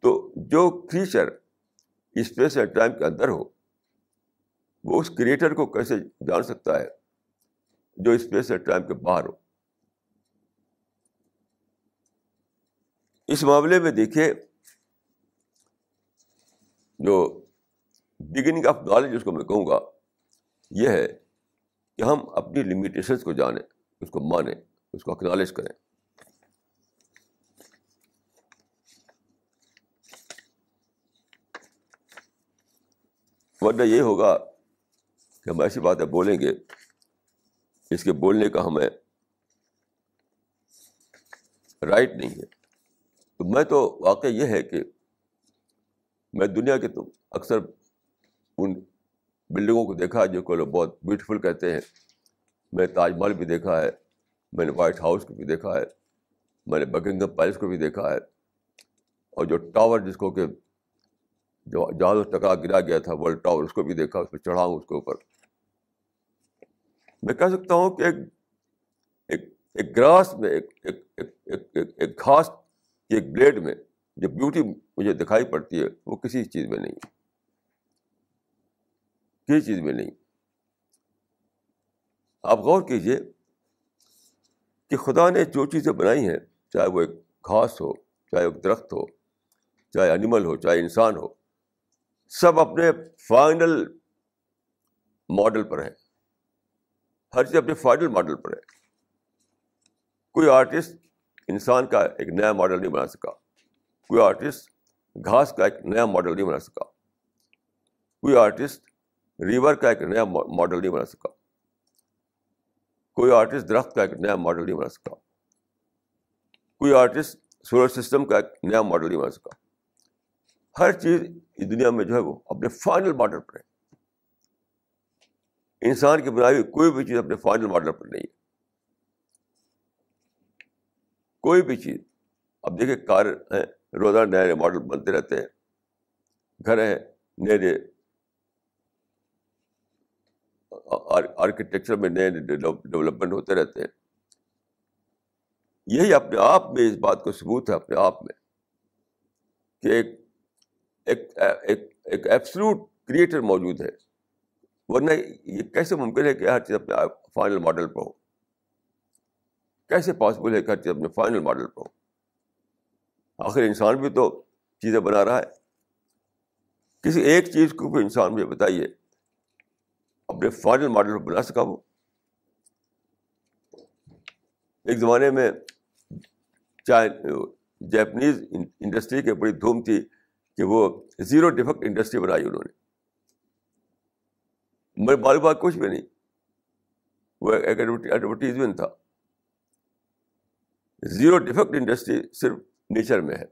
تو جو کریچر اسپیس اینڈ ٹائم کے اندر ہو، وہ اس کریٹر کو کیسے جان سکتا ہے جو اسپیس اینڈ ٹائم کے باہر ہو؟ اس معاملے میں دیکھیے، جو بگننگ آف نالج اس کو میں کہوں گا، یہ ہے کہ ہم اپنی لمیٹیشنس کو جانیں، اس کو مانیں، اس کو اکنالج کریں۔ ورنہ یہ ہوگا کہ ہم ایسی باتیں بولیں گے، اس کے بولنے کا ہمیں رائٹ نہیں ہے۔ تو میں تو واقع یہ ہے کہ میں دنیا کے تو اکثر ان بلڈنگوں کو دیکھا جو کہ لوگ بہت بیوٹیفل کہتے ہیں۔ میں نے تاج محل بھی دیکھا ہے، میں نے وائٹ ہاؤس کو بھی دیکھا ہے، میں نے بکنگم پیلس کو بھی دیکھا ہے۔ اور جو ٹاور جس کو کہ جو جہاں ٹکرا گرا گیا تھا ورلڈ ٹاور اس کو بھی دیکھا، اس پہ چڑھا ہوں اس کے اوپر۔ میں کہہ سکتا ہوں کہ ایک ایک ایک گراس میں، ایک ایک ایک ایک گھاس کی ایک بلیڈ میں جو بیوٹی مجھے دکھائی پڑتی ہے، وہ کسی چیز میں نہیں۔ ہے کسی چیز میں نہیں۔ آپ غور کیجیے کہ خدا نے جو چیزیں بنائی ہیں، چاہے وہ ایک گھاس ہو، چاہے ایک درخت ہو، چاہے انیمل ہو، چاہے انسان ہو، سب اپنے فائنل ماڈل پر ہے ہر چیز اپنے فائنل ماڈل پر ہے۔ کوئی آرٹسٹ انسان کا ایک نیا ماڈل نہیں بنا سکا۔ کوئی آرٹسٹ گھاس کا ایک نیا ماڈل نہیں بنا سکا۔ کوئی آرٹسٹ ریور کا ایک نیا ماڈل نہیں بنا سکا۔ کوئی آرٹسٹ درخت کا ایک نیا ماڈل نہیں بنا سکا۔ کوئی آرٹسٹ سولر سسٹم کا ایک نیا ماڈل نہیں بنا سکا۔ ہر چیز اس دنیا میں جو ہے وہ اپنے فائنل ماڈل پر ہے۔ انسان کی بنائی ہوئی کوئی بھی چیز اپنے فائنل ماڈل پر نہیں ہے۔ کوئی بھی چیز۔ اب دیکھیں کار ہیں، روزانہ نئے نئے ماڈل بنتے رہتے ہیں۔ گھر ہیں، نئے نئے آرکیٹیکچر میں نئے نئے ڈیولپمنٹ ہوتے رہتے ہیں۔ یہی اپنے آپ میں اس بات کو ثبوت ہے، اپنے آپ میں کہ ایک ایک ایک ایپسلوٹ کریٹر موجود ہے۔ ورنہ یہ کیسے ممکن ہے کہ ہر چیز اپنے فائنل ماڈل پر ہو؟ کیسے پاسبل ہے کہ ہر چیز اپنے فائنل ماڈل پر ہو؟ آخر انسان بھی تو چیزیں بنا رہا ہے۔ کسی ایک چیز کو بھی انسان مجھے بتائیے۔ اپنے فائنل ماڈل پر بنا سکا وہ۔ ایک زمانے میں جیپنیز انڈسٹری کی بڑی دھوم تھی کہ وہ زیرو ڈیفیکٹ انڈسٹری بنائی انہوں نے۔ میرے بال بات کچھ بھی نہیں۔ وہ ایک ایڈورٹیزمنٹ تھا۔ زیرو ڈیفیکٹ انڈسٹری صرف نیچر میں ہے۔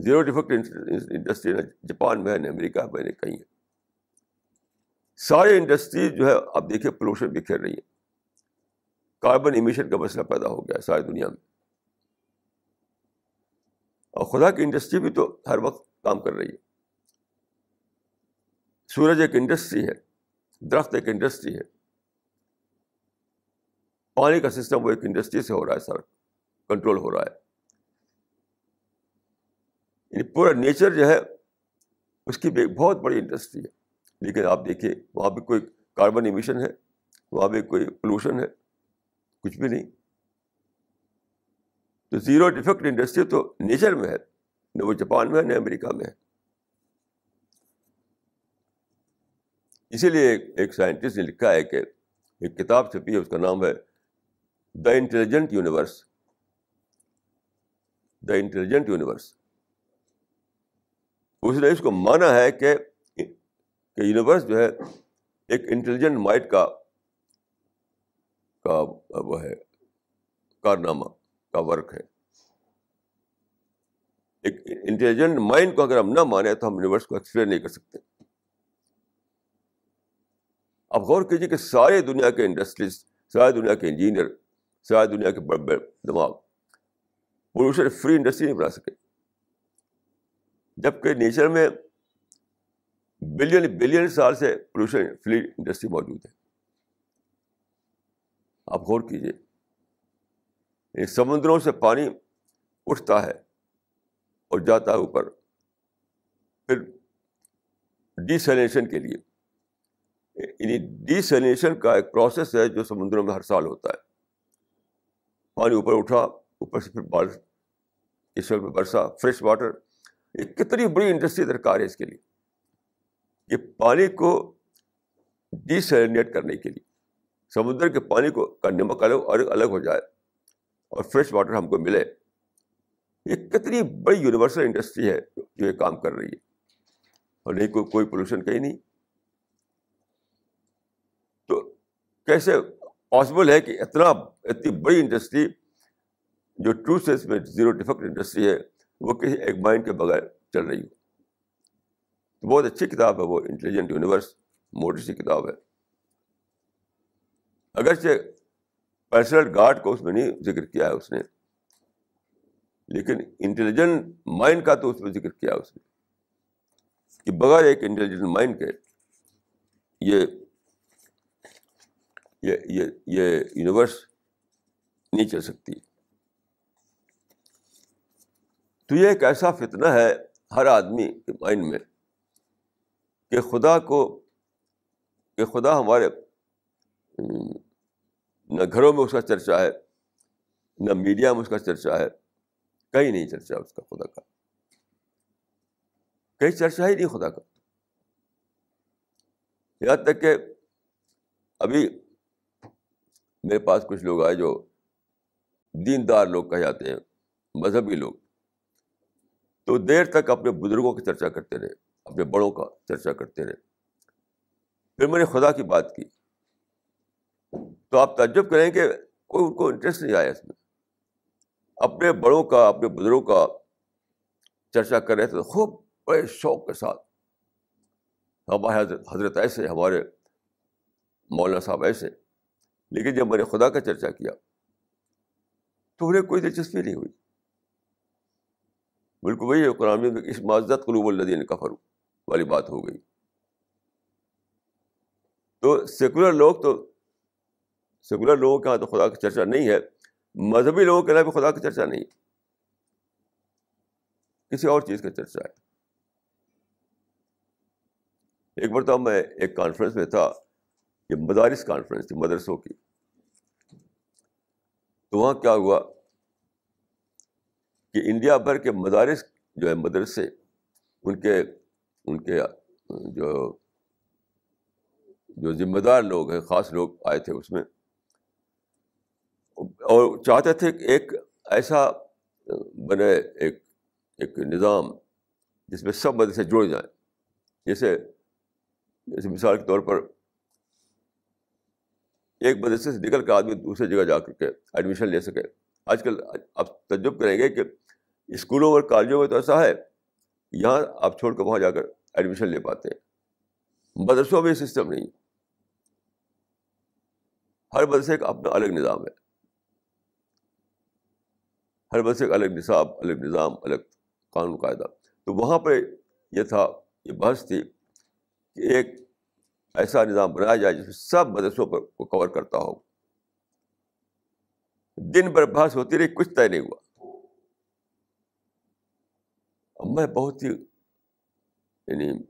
زیرو ڈیفیکٹ انڈسٹری نہ جاپان میں ہے، نہ امریکہ میں نے کہیں۔ ہے سارے انڈسٹری جو ہے، آپ دیکھیے پولوشن بکھیر رہی ہے۔ کاربن امیشن کا مسئلہ پیدا ہو گیا ہے ساری دنیا میں۔ اور خدا کی انڈسٹری بھی تو ہر وقت کام کر رہی ہے۔ سورج ایک انڈسٹری ہے، درخت ایک انڈسٹری ہے۔ پانی کا سسٹم وہ ایک انڈسٹری سے ہو رہا ہے، سر، کنٹرول ہو رہا ہے۔ یعنی پورا نیچر جو ہے، اس کی بھی ایک بہت بڑی انڈسٹری ہے۔ لیکن آپ دیکھیے وہاں پہ کوئی کاربن ایمیشن ہے، وہاں پہ کوئی پولوشن ہے، کچھ بھی نہیں۔ تو زیرو ڈیفیکٹ انڈسٹری تو نیچر میں ہے، نہ وہ جاپان میں ہے، نہ امریکہ میں ہے۔ اسی لیے ایک سائنٹسٹ نے لکھا ہے کہ ایک کتاب چھپی ہے، اس کا نام ہے the intelligent universe the intelligent universe اس نے اس کو مانا ہے کہ یونیورس جو ہے ایک انٹیلیجنٹ مائنڈ کا کا وہ ہے، کارنامہ، کا ورک ہے۔ ایک انٹیلیجنٹ مائنڈ کو اگر ہم نہ مانیں تو ہم یونیورس کو ایکسپلین نہیں کر سکتے۔ اب غور کیجیے کہ ساری دنیا کے انڈسٹریز ساری دنیا کے انجینئر ساری دنیا کے بڑے بڑے دماغ پولوشن فری انڈسٹری نہیں بنا سکے۔ جبکہ نیچر میں بلین بلین سال سے پولوشن فری انڈسٹری موجود ہے۔ آپ غور کیجیے سمندروں سے پانی اٹھتا ہے اور جاتا ہے اوپر۔ پھر ڈیسیلیشن کے لیے۔ یعنی ڈیسیلیشن کا ایک پروسیس ہے جو سمندروں میں ہر سال ہوتا ہے۔ پانی اوپر اٹھا، اوپر سے پھر بارش، اس وقت میں برسا فریش واٹر یہ کتنی بڑی انڈسٹری درکار ہے اس کے لیے۔ یہ پانی کو ڈیسیلینیٹ کرنے کے لیے، سمندر کے پانی کو کا نمک الگ الگ الگ ہو جائے اور فریش واٹر ہم کو ملے۔ یہ کتنی بڑی یونیورسل انڈسٹری ہے جو یہ کام کر رہی ہے۔ اور نہیں، کوئی کوئی پولوشن کہیں نہیں۔ تو کیسے پاسبل ہے کہ اتنا اتنی بڑی انڈسٹری جو ٹرو سینس میں زیرو ڈیفیکٹ انڈسٹری ہے، وہ کسی ایک مائنڈ کے بغیر چل رہی ہو؟ بہت اچھی کتاب ہے وہ انٹیلیجنٹ یونیورس موٹی سی کتاب ہے۔ اگرچہ پرسنل گارڈ کو اس میں نہیں ذکر کیا ہے اس نے، لیکن انٹیلیجنٹ مائنڈ کا تو اس میں ذکر کیا اس نے۔ کہ بغیر ایک انٹیلیجنٹ مائنڈ کے یہ یہ یہ یونیورس نہیں چل سکتی۔ تو یہ ایک ایسا فتنہ ہے ہر آدمی کے مائنڈ میں۔ کہ خدا کو، کہ خدا ہمارے نہ گھروں میں اس کا چرچا ہے، نہ میڈیا میں اس کا چرچا ہے، کہیں نہیں چرچا اس کا خدا کا۔ کہیں چرچا ہی نہیں خدا کا۔ یہاں تک کہ ابھی میرے پاس کچھ لوگ آئے جو دیندار لوگ کہے جاتے ہیں، مذہبی لوگ۔ تو دیر تک اپنے بزرگوں کی چرچا کرتے رہے۔ اپنے بڑوں کا چرچا کرتے رہے۔ پھر میں نے خدا کی بات کی۔ تو آپ تعجب کریں کہ کوئی ان کو انٹرسٹ نہیں آیا اس میں۔ اپنے بڑوں کا، اپنے بزرگوں کا چرچا کر رہے تھے خوب بڑے شوق کے ساتھ۔ ہمارے حضرت حضرت ایسے، ہمارے مولانا صاحب ایسے۔ لیکن جب میں نے خدا کا چرچا کیا تو انہیں کوئی دلچسپی نہیں ہوئی۔ بالکل وہی قرآن اس معذت قلوب الدین کفر والی بات ہو گئی۔ تو سیکولر لوگ تو سیکولر لوگوں کے یہاں تو خدا کی چرچا نہیں ہے۔ مذہبی لوگوں کے یہاں بھی خدا کی چرچا نہیں۔ کسی اور چیز کا چرچا ہے۔ ایک مرتبہ میں ایک کانفرنس میں تھا۔ یہ مدارس کانفرنس تھی مدرسوں کی۔ تو وہاں کیا ہوا کہ انڈیا بھر کے مدارس جو ہے مدرسے، ان کے ان کے، جو جو ذمہ دار لوگ ہیں، خاص لوگ آئے تھے اس میں۔ اور چاہتے تھے کہ ایک ایسا بنے، ایک ایک نظام جس میں سب مدرسے جڑ جائیں۔ جیسے جیسے مثال کے طور پر ایک مدرسے سے نکل کے آدمی دوسری جگہ جا کر کے ایڈمیشن لے سکے۔ آج کل آپ تجب کریں گے کہ اسکولوں اور کالجوں میں تو ایسا ہے۔ یہاں آپ چھوڑ کر وہاں جا کر ایڈمیشن لے پاتے ہیں۔ مدرسوں میں سسٹم نہیں ہر مدرسے کا اپنا الگ نظام ہے۔ ہر مدرسے کا الگ نصاب، الگ نظام، الگ قانون، قاعدہ۔ تو وہاں پہ یہ تھا، یہ بحث تھی کہ ایک ایسا نظام بنایا جائے جس میں سب مدرسوں پر کو کور کرتا ہو۔ دن بھر بحث ہوتی رہی، کچھ طے نہیں ہوا۔ اب میں بہت ہی یعنی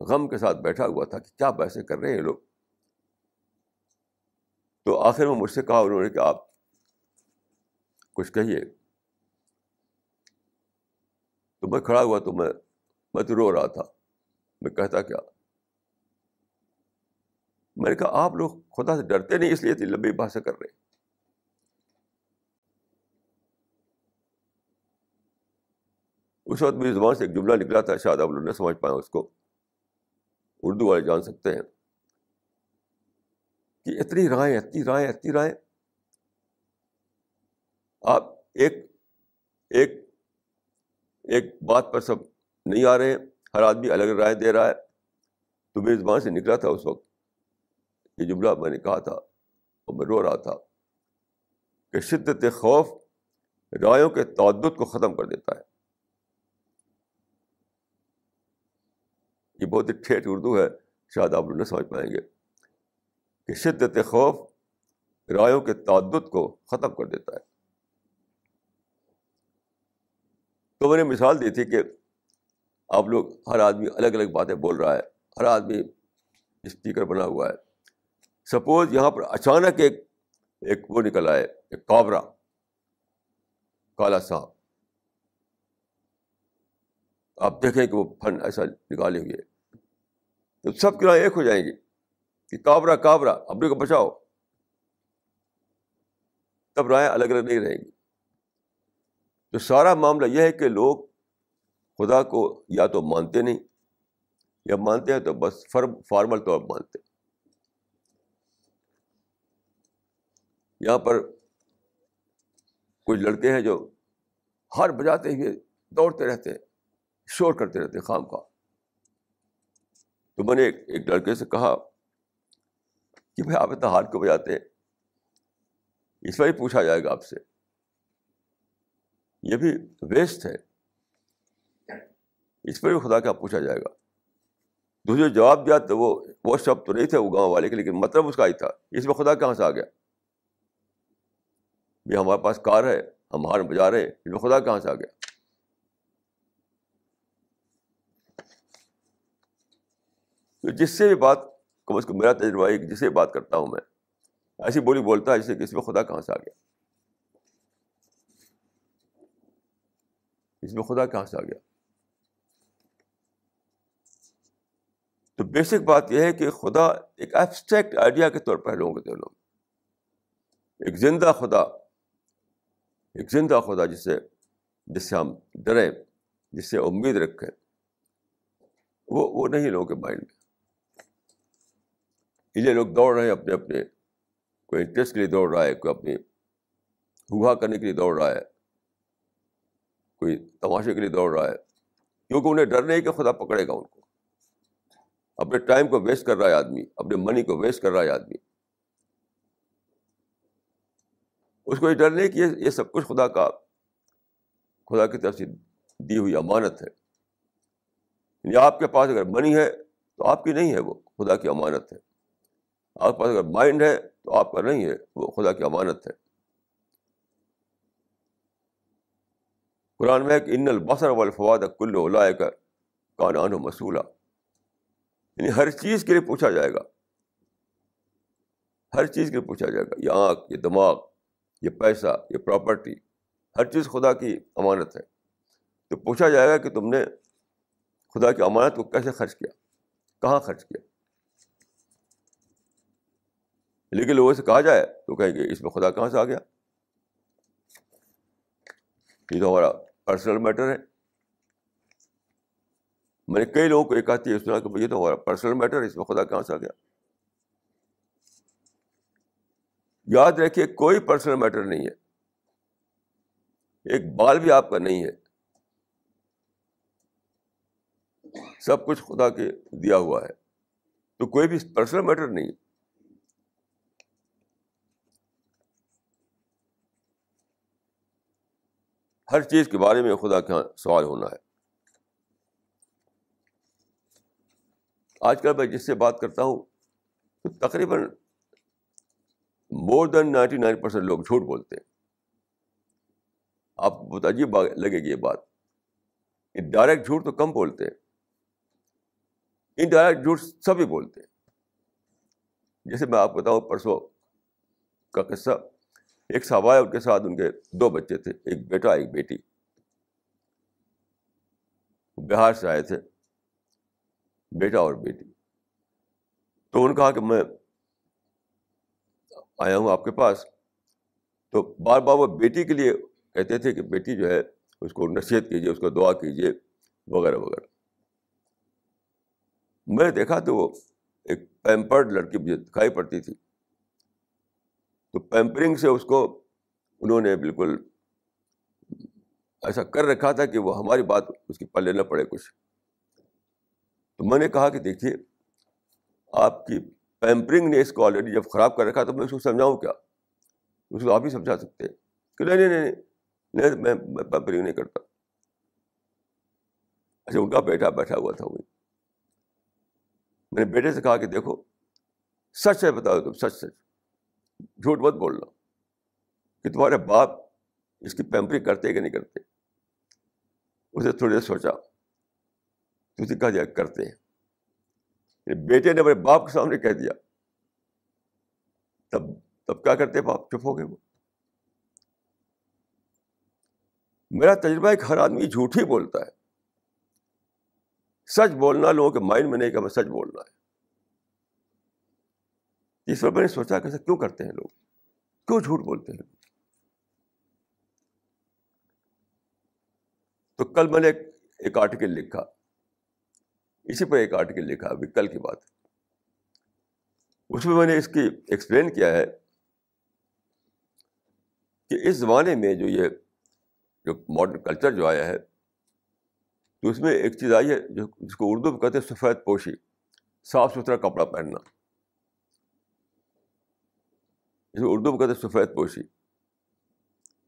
غم کے ساتھ بیٹھا ہوا تھا کہ کیا بحثیں کر رہے ہیں لوگ۔ تو آخر میں مجھ سے کہا انہوں نے کہ آپ کچھ کہیے۔ تو میں کھڑا ہوا تو میں میں تو رو رہا تھا۔ میں کہتا کیا؟ میں نے کہا، آپ لوگ خدا سے ڈرتے نہیں اس لیے اتنی لمبی بھاشا کر رہے اس وقت میری زبان سے ایک جملہ نکلا تھا، شاید آپ لوگ نے سمجھ پایا اس کو۔ اردو والے جان سکتے ہیں کہ اتنی رائے اتنی رائے اتنی رائے۔ آپ ایک ایک ایک بات پر سب نہیں آ رہے ہیں، ہر آدمی الگ رائے دے رہا ہے۔ تو میری زبان سے نکلا تھا اس وقت یہ جملہ میں نے کہا تھا اور میں رو رہا تھا کہ شدت خوف رایوں کے تعدد کو ختم کر دیتا ہے۔ یہ بہت ہی ٹھیٹ اردو ہے، شاید آپ لوگ نہ سمجھ پائیں گے۔ کہ شدت خوف رایوں کے تعدد کو ختم کر دیتا ہے۔ تو میں نے مثال دی تھی کہ آپ لوگ ہر آدمی الگ الگ باتیں بول رہا ہے، ہر آدمی اسپیکر بنا ہوا ہے۔ سپوز یہاں پر اچانک ایک ایک وہ نکل آئے، ایک کابرا، کالا سانپ آپ دیکھیں کہ وہ فن ایسا نکالے ہوئے تو سب کی رائے ایک ہو جائیں گی کہ کابرا کابرا اپنے کو بچاؤ۔ تب رائے الگ الگ نہیں رہیں گی۔ تو سارا معاملہ یہ ہے کہ لوگ خدا کو یا تو مانتے نہیں یا مانتے ہیں تو بس فارمل طور پر مانتے یہاں پر کچھ لڑکے ہیں جو ہر بجاتے ہوئے دوڑتے رہتے ہیں۔ شور کرتے رہتے خام خواہ تو میں نے ایک لڑکے سے کہا کہ بھائی آپ اتنا ہار کیوں بجاتے ہیں؟ اس پر ہی پوچھا جائے گا آپ سے۔ یہ بھی ویسٹ ہے۔ اس پر بھی خدا کا پوچھا جائے گا۔ دوسرے جواب دیا تو وہ وہ شب تو نہیں تھے وہ گاؤں والے کے، لیکن مطلب اس کا ہی تھا۔ اس میں خدا کہاں سے آ گیا؟ بھی ہمارے پاس کار ہے، ہم ہار بجا رہے ہیں۔ اس میں خدا کہاں سے آ گیا؟ تو جس سے بھی بات کم از کم میرا تجربہ ہے کہ جس سے بات کرتا ہوں میں، ایسی بولی بولتا ہے جسے اس میں خدا کہاں سے آ گیا۔ اس میں خدا کہاں سے آ گیا۔ تو بیسک بات یہ ہے کہ خدا ایک ایبسٹریکٹ آئیڈیا کے طور پر لوگوں کے دلوں ایک زندہ خدا، ایک زندہ خدا جس سے جس سے ہم ڈریں جس سے امید رکھیں، وہ وہ نہیں لوگوں کے مائنڈ میں۔ اس لیے لوگ دوڑ رہے ہیں اپنے اپنے، کوئی انٹرسٹ کے لیے دوڑ رہا ہے، کوئی اپنی ہوا کرنے کے لیے دوڑ رہا ہے، کوئی تماشے کے لیے دوڑ رہا ہے، کیونکہ انہیں ڈر نہیں کہ خدا پکڑے گا ان کو۔ اپنے ٹائم کو ویسٹ کر رہا ہے آدمی، اپنے منی کو ویسٹ کر رہا ہے آدمی۔ اس کو یہ ڈر نہیں کہ یہ سب کچھ خدا کا، خدا کی طرف سے دی ہوئی امانت ہے۔ یعنی آپ کے پاس اگر منی ہے تو آپ کی نہیں ہے وہ، خدا کی امانت ہے۔ آپ کے پاس اگر مائنڈ ہے تو آپ کا نہیں ہے، وہ خدا کی امانت ہے۔ قرآن میں کہ ان البصر والفواد کل کا کانان و مسولہ یعنی ہر چیز کے لیے پوچھا جائے گا۔ ہر چیز کے لیے پوچھا جائے گا۔ یہ آنکھ، یہ دماغ، یہ پیسہ، یہ پراپرٹی ہر چیز خدا کی امانت ہے۔ تو پوچھا جائے گا کہ تم نے خدا کی امانت کو کیسے خرچ کیا؟ کہاں خرچ کیا؟ لیکن لوگوں سے کہا جائے تو کہیں گے اس میں خدا کہاں سے آ گیا؟ یہ تو ہمارا پرسنل میٹر ہے۔ میں نے کئی لوگوں کو یہ کہتی ہے سنا کہ یہ تو ہمارا پرسنل میٹر ہے، اس میں خدا کہاں سے آ گیا؟ یاد رکھیے، کوئی پرسنل میٹر نہیں ہے۔ ایک بال بھی آپ کا نہیں ہے۔ سب کچھ خدا کے دیا ہوا ہے۔ تو کوئی بھی پرسنل میٹر نہیں ہے۔ ہر چیز کے بارے میں خدا کا سوال ہونا ہے۔ آج کل میں جس سے بات کرتا ہوں، تو تقریباً more than ninety nine percent لوگ جھوٹ بولتے ہیں۔ آپ کو بہت عجیب لگے گی یہ بات۔ ڈائریکٹ جھوٹ تو کم بولتے ہیں۔ انڈائریکٹ جھوٹ سبھی بولتے ہیں۔ جیسے میں آپ کو بتاؤں، پرسوں کا قصہ ایک صاحب ان کے ساتھ ان کے دو بچے تھے، ایک بیٹا، ایک بیٹی۔ بہار سے آئے تھے، بیٹا اور بیٹی۔ تو انہوں نے کہا کہ میں آیا ہوں آپ کے پاس۔ تو بار بار وہ بیٹی کے لیے کہتے تھے کہ بیٹی جو ہے، اس کو نصیحت کیجیے اس کو دعا کیجیے وغیرہ وغیرہ۔ میں نے دیکھا تو وہ ایک پیمپرڈ لڑکی مجھے دکھائی پڑتی تھی۔ تو پیمپرنگ سے اس کو انہوں نے بالکل ایسا کر رکھا تھا کہ وہ ہماری بات اس کی پلے نہ پڑے کچھ۔ تو میں نے کہا کہ دیکھیے، آپ کی پیمپرنگ نے اس کو آلریڈی جب خراب کر رکھا تو میں اس کو سمجھاؤں کیا؟ اس کو آپ ہی سمجھا سکتے ہیں۔ کہ نہیں نہیں نہیں میں پیمپرنگ نہیں کرتا۔ اچھا ان کا بیٹا بیٹھا ہوا تھا وہی میں نے بیٹے سے کہا کہ دیکھو، سچ ہے بتاؤ تم، سچ سچ۔ جھوٹ مت بولنا، کہ تمہارے باپ اس کی پیمپری کرتے کہ نہیں کرتے؟ اسے تھوڑی دیر سوچا، تو اسے کہا دیا کرتے ہیں۔ یعنی بیٹے نے اپنے باپ کے سامنے کہہ دیا۔ تب تب کیا کرتے باپ؟ چپ ہو گئے وہ۔ میرا تجربہ ایک ہر آدمی جھوٹ ہی بولتا ہے۔ سچ بولنا لوگوں کے مائنڈ میں نہیں کہ ہمیں سچ بولنا ہے۔ اس پر میں نے سوچا کہ کیوں کرتے ہیں لوگ؟ کیوں جھوٹ بولتے ہیں؟ تو کل میں نے ایک آرٹیکل لکھا۔ اسی پر ایک آرٹیکل لکھا، ابھی کل کی بات۔ اس میں میں نے اس کی ایکسپلین کیا ہے کہ اس زمانے میں جو یہ، جو ماڈرن کلچر جو آیا ہے، تو اس میں ایک چیز آئی ہے جو، جس کو اردو میں کہتے ہیں سفید پوشی، صاف ستھرا کپڑا پہننا۔ جس کو اردو میں کہتے ہیں سفید پوشی۔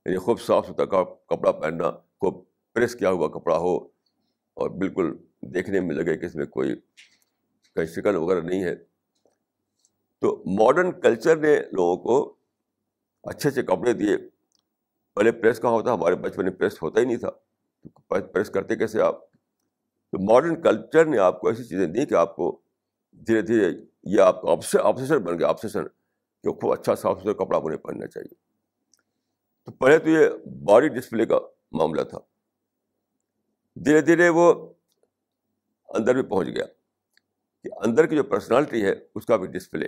یعنی خوب صاف ستھرا کپڑا پہننا، خوب پریس کیا ہوا کپڑا ہو اور بالکل دیکھنے میں لگے کہ اس میں کوئی، کہیں شکل وغیرہ نہیں ہے۔ تو ماڈرن کلچر نے لوگوں کو اچھے اچھے کپڑے دیے۔ پہلے پریس کہاں ہوتا، ہمارے بچپن میں پریس ہوتا ہی نہیں تھا۔ پریس کرتے کیسے آپ؟ تو ماڈرن کلچر نے آپ کو ایسی چیزیں دی کہ آپ کو دھیرے دھیرے یہ آپ کو آپسیشن بن گیا آپسیشن کہ خوب اچھا صاف ستھرا کپڑا انہیں پہننا چاہیے۔ تو پہلے تو یہ باڈی ڈسپلے کا معاملہ تھا۔ دھیرے دھیرے وہ اندر بھی پہنچ گیا کہ اندر کی جو پرسنالٹی ہے، اس کا بھی ڈسپلے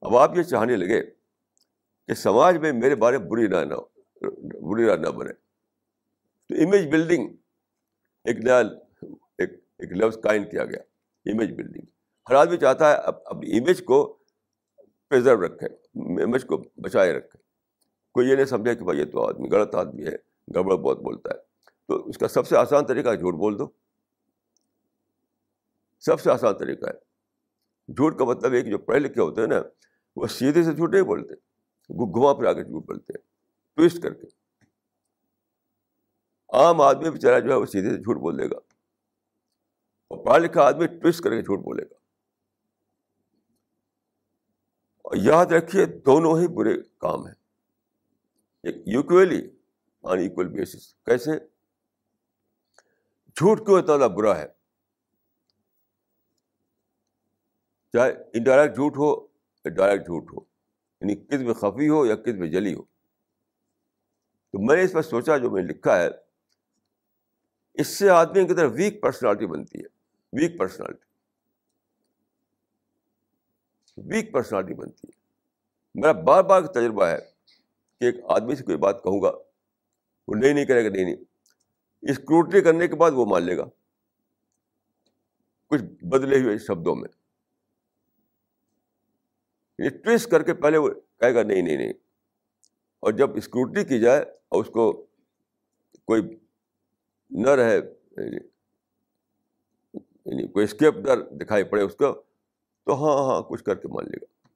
اب آپ یہ چاہنے لگے کہ سماج میں میرے بارے بری رائے نہ بری رائے نہ بنے۔ تو امیج بلڈنگ ایک نیا، ایک ایک لفظ قائم کیا گیا۔ امیج بلڈنگ ہر آدمی چاہتا ہے اپنی امیج کو پرزرو رکھے امیج کو بچائے رکھے۔ کوئی یہ نہیں سمجھے کہ بھائی یہ تو آدمی، غلط آدمی ہے، گڑبڑ بہت بولتا ہے۔ تو اس کا سب سے آسان طریقہ ہے، جھوٹ بول دو۔ سب سے آسان طریقہ ہے۔ جھوٹ کا مطلب ہے کہ جو پڑھے لکھے ہوتے ہیں نا، وہ سیدھے سے جھوٹ نہیں بولتے گھما پھر آ کے جھوٹ بولتے ہیں ٹوسٹ کر کے۔ عام آدمی بیچارہ جو ہے، وہ سیدھے سے جھوٹ بول دے گا۔ اور پڑھا لکھا آدمی ٹوسٹ کر کے جھوٹ بولے گا۔ اور یاد رکھیے دونوں ہی برے کام ہیں۔ Equally on equal basis. کیسے؟ جھوٹ کیوں اتنا برا ہے؟ چاہے انڈائریکٹ جھوٹ ہو یا ڈائریکٹ جھوٹ ہو یعنی کس میں خفی ہو یا کس میں جلی ہو۔ تو میں نے اس پر سوچا، جو میں نے لکھا ہے، اس سے آدمی کی طرف ویک پرسنالٹی بنتی ہے۔ ویک پرسنالٹی ویک پرسنالٹی بنتی ہے۔ میرا بار بار تجربہ ہے کہ ایک آدمی سے کوئی بات کہوں گا وہ نہیں نہیں کرے گا نہیں نہیں۔ اسکروٹنی کرنے کے بعد وہ مان لے گا۔ کچھ بدلے ہوئے شبدوں میں۔ یہ ٹویسٹ کر کے پہلے وہ کہے گا نہیں نہیں نہیں۔ اور جب اسکروٹنی کی جائے اور اس کو کوئی نہ رہے یعنی, کوئی اسکیپ ڈر دکھائی پڑے اس کو تو ہاں ہاں کچھ کر کے مان لے گا۔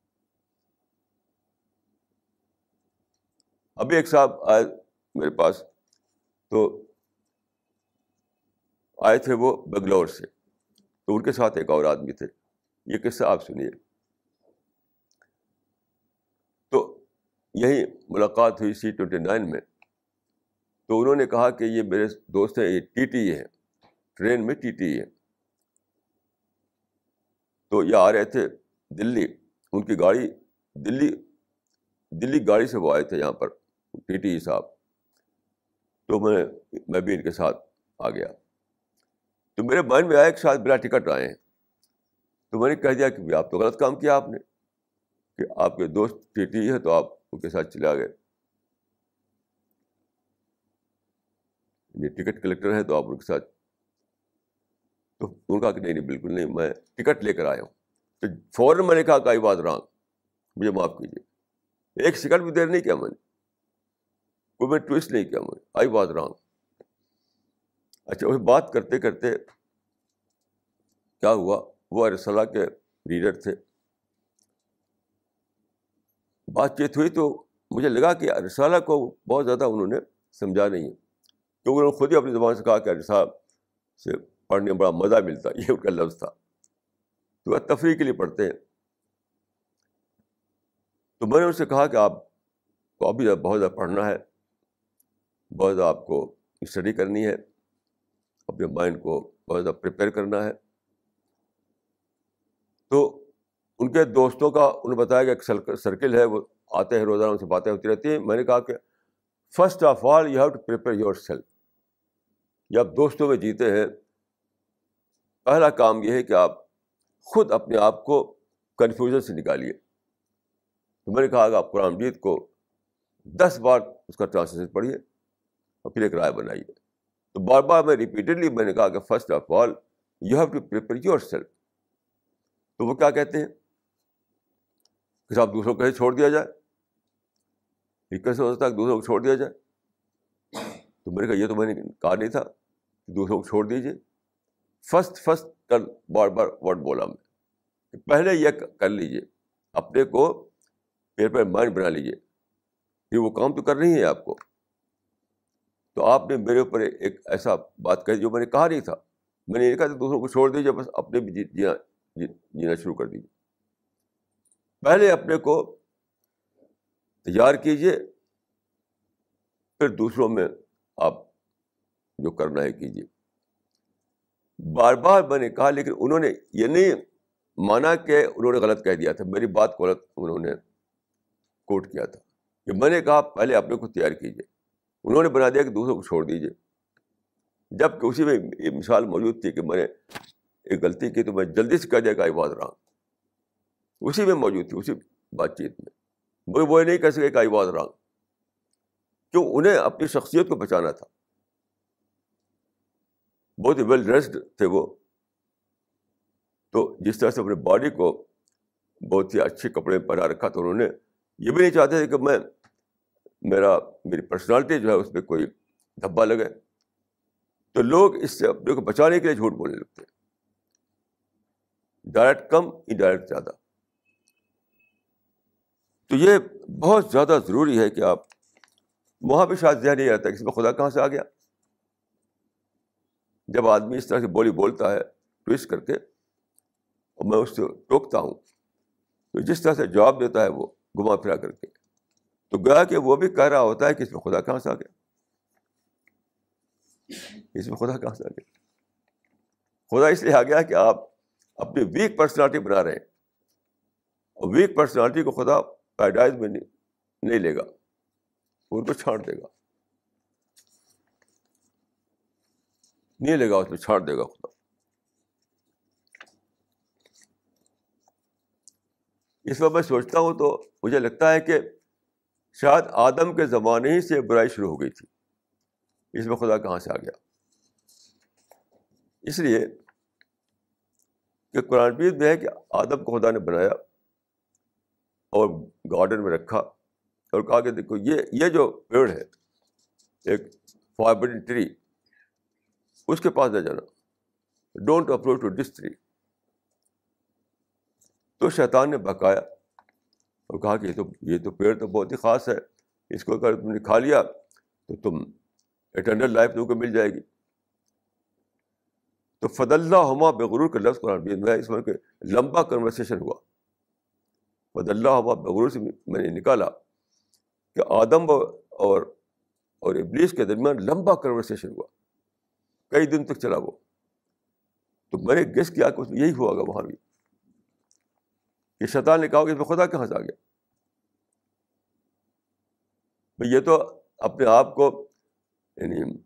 ابھی ایک صاحب آئے میرے پاس، تو آئے تھے وہ بنگلور سے، تو ان کے ساتھ ایک اور آدمی تھے۔ یہ قصہ آپ سنیے۔ تو یہی ملاقات ہوئی سی ٹوینٹی نائن میں۔ تو انہوں نے کہا کہ یہ میرے دوست ہیں، یہ ٹی ٹی ہے ٹرین میں ٹی ٹی ہے تو یہ آ رہے تھے دلی، ان کی گاڑی دلی دلی گاڑی سے وہ آئے تھے یہاں پر، ٹی ٹی صاحب۔ تو میں میں بھی ان کے ساتھ آ گیا۔ تو میرے مائنڈ میں آیا کہ شاید بلا ٹکٹ آئے ہیں۔ تو میں نے کہہ دیا کہ آپ تو غلط کام کیا آپ نے، کہ آپ کے دوست ٹی ٹی ہے تو آپ ان کے ساتھ چلے گئے یہ ٹکٹ کلیکٹر ہے تو آپ ان کے ساتھ تو ان کا کہ نہیں نہیں، بالکل نہیں، میں ٹکٹ لے کر آیا ہوں۔ تو فوراً میں نے کہا کہ آئی بات رانگ مجھے معاف کیجیے۔ ایک سیکنڈ بھی دیر نہیں کیا میں نے۔ کوئی میں ٹوسٹ نہیں کیا میں نے۔ آئی بات رانگ اچھا وہ بات کرتے کرتے کیا ہوا؟ وہ ارسلہ کے ریڈر تھے۔ بات چیت ہوئی تو مجھے لگا کہ رسالہ کو بہت زیادہ انہوں نے سمجھا نہیں ہے۔ کیونکہ انہوں نے خود ہی اپنی زبان سے کہا کہ ارسا سے پڑھنے میں بڑا مزہ ملتا یہ ان کا لفظ تھا۔ تو وہ تفریح کے لیے پڑھتے ہیں۔ تو میں نے ان سے کہا کہ آپ کو ابھی بہت زیادہ پڑھنا ہے، بہت زیادہ آپ کو اسٹڈی کرنی ہے، اپنے مائنڈ کو بہت زیادہ پریپیئر کرنا ہے۔ تو ان کے دوستوں کا، انہوں نے بتایا کہ ایک سرکل ہے، وہ آتے ہیں، روزانہ ان سے باتیں ہوتی رہتی ہیں۔ میں نے کہا کہ first of all you have to prepare yourself جب دوستوں میں جیتے ہیں پہلا کام یہ ہے کہ آپ خود اپنے آپ کو کنفیوژن سے نکالیے۔ تو میں نے کہا کہ آپ قرآن مجید کو دس بار اس کا ٹرانسلیشن پڑھیے اور پھر ایک رائے بنائیے۔ تو بار بار میں ریپیٹڈلی میں نے کہا کہ first of all you have to prepare yourself تو وہ کیا کہتے ہیں؟ کہ صاحب دوسروں کو کہیں چھوڑ دیا جائے۔ یہ کیسے ہو سکتا ہے کہ دوسروں کو چھوڑ دیا جائے؟ تو میں نے کہا یہ تو میں نے کہا نہیں تھا کہ دوسروں کو چھوڑ دیجیے فسٹ فسٹ کر، بار بار ورڈ بولا میں۔ پہلے یہ کر لیجیے اپنے کو پیر پر مائنڈ بنا لیجیے یہ وہ کام تو کر رہی ہے آپ کو۔ تو آپ نے میرے اوپر ایک ایسا بات کہی جو میں نے کہا نہیں تھا۔ میں نے یہ کہا تھا دوسروں کو چھوڑ دیجیے بس اپنے بھی جی, جینا جی, جینا شروع کر دیجیے پہلے اپنے کو تیار کیجیے پھر دوسروں میں آپ جو کرنا ہے کیجیے بار بار میں نے کہا، لیکن انہوں نے یہ نہیں مانا کہ انہوں نے غلط کہہ دیا تھا۔ میری بات کو غلط انہوں نے کوٹ کیا تھا۔ کہ میں نے کہا، پہلے اپنے کو تیار کیجیے انہوں نے بنا دیا کہ دوسروں کو چھوڑ دیجیے جبکہ اسی میں یہ مثال موجود تھی کہ میں نے ایک غلطی کی تو میں جلدی سے کہہ دیا کہ آئی بات رہا اسی میں موجود تھی، اسی بات چیت میں۔ وہ وہ نہیں کہہ سکے کہ آئی واز رانگ۔ کیوں؟ انہیں اپنی شخصیت کو بچانا تھا۔ بہت ہی ویل ڈریسڈ تھے وہ۔ تو جس طرح سے اپنے باڈی کو بہت ہی اچھے کپڑے پہنا رکھا تھا انہوں نے، یہ بھی نہیں چاہتے تھے کہ میں، میرا، میری پرسنالٹی جو ہے اس میں کوئی دھبا لگے۔ تو لوگ اس سے اپنے کو بچانے کے لیے جھوٹ بولنے لگتے ڈائریکٹ کم انڈائریکٹ زیادہ۔ تو یہ بہت زیادہ ضروری ہے کہ آپ، وہاں پہ شاید ذہن نہیں رہتا کہ اس میں خدا کہاں سے آ گیا۔ جب آدمی اس طرح سے بولی بولتا ہے ٹوسٹ کر کے، اور میں اس سے ٹوکتا ہوں، تو جس طرح سے جواب دیتا ہے وہ گھما پھرا کر کے۔ تو گیا کہ وہ بھی کہہ رہا ہوتا ہے کہ اس میں خدا کہاں سے آ گیا؟ اس میں خدا کہاں سے آ گیا؟ خدا اس لیے آ گیا کہ آپ اپنی ویک پرسنالٹی بنا رہے ہیں۔ اور ویک پرسنالٹی کو خدا پیڈائز میں نہیں لے گا، ان کو چھانٹ دے گا۔ نہیں لے گا اس میں چھانٹ دے گا خدا اس وقت میں سوچتا ہوں تو مجھے لگتا ہے کہ شاید آدم کے زمانے ہی سے برائی شروع ہو گئی تھی اس میں خدا کہاں سے آ گیا اس لیے کہ قرآن پیر میں ہے کہ آدم کو خدا نے بنایا اور گارڈن میں رکھا اور کہا کہ دیکھو یہ یہ جو پیڑ ہے ایک فاربڈن ٹری اس کے پاس نہ جانا۔ Don't approach to this tree تو شیطان نے بکایا اور کہا کہ یہ تو یہ تو پیڑ تو بہت ہی خاص ہے۔ اس کو اگر تم نے کھا لیا تو تم اٹرنل لائف تم کو مل جائے گی۔ تو فد اللہ ہما بغرور کا لفظ قرآن میں اس میں کہ لمبا کنورسیشن ہوا۔ فد اللہ ہما بغرور سے میں نے نکالا کہ آدم اور اور ابلیس کے درمیان لمبا کنورسیشن ہوا۔ کئی دن تک چلا وہ۔ تو میں نے گیس کیا کہ اس میں یہی ہوا گا وہاں بھی۔ یہ شیطان نے کہا کہ اس میں خدا کہاں سے آ گیا؟ یہ تو اپنے آپ کو یعنی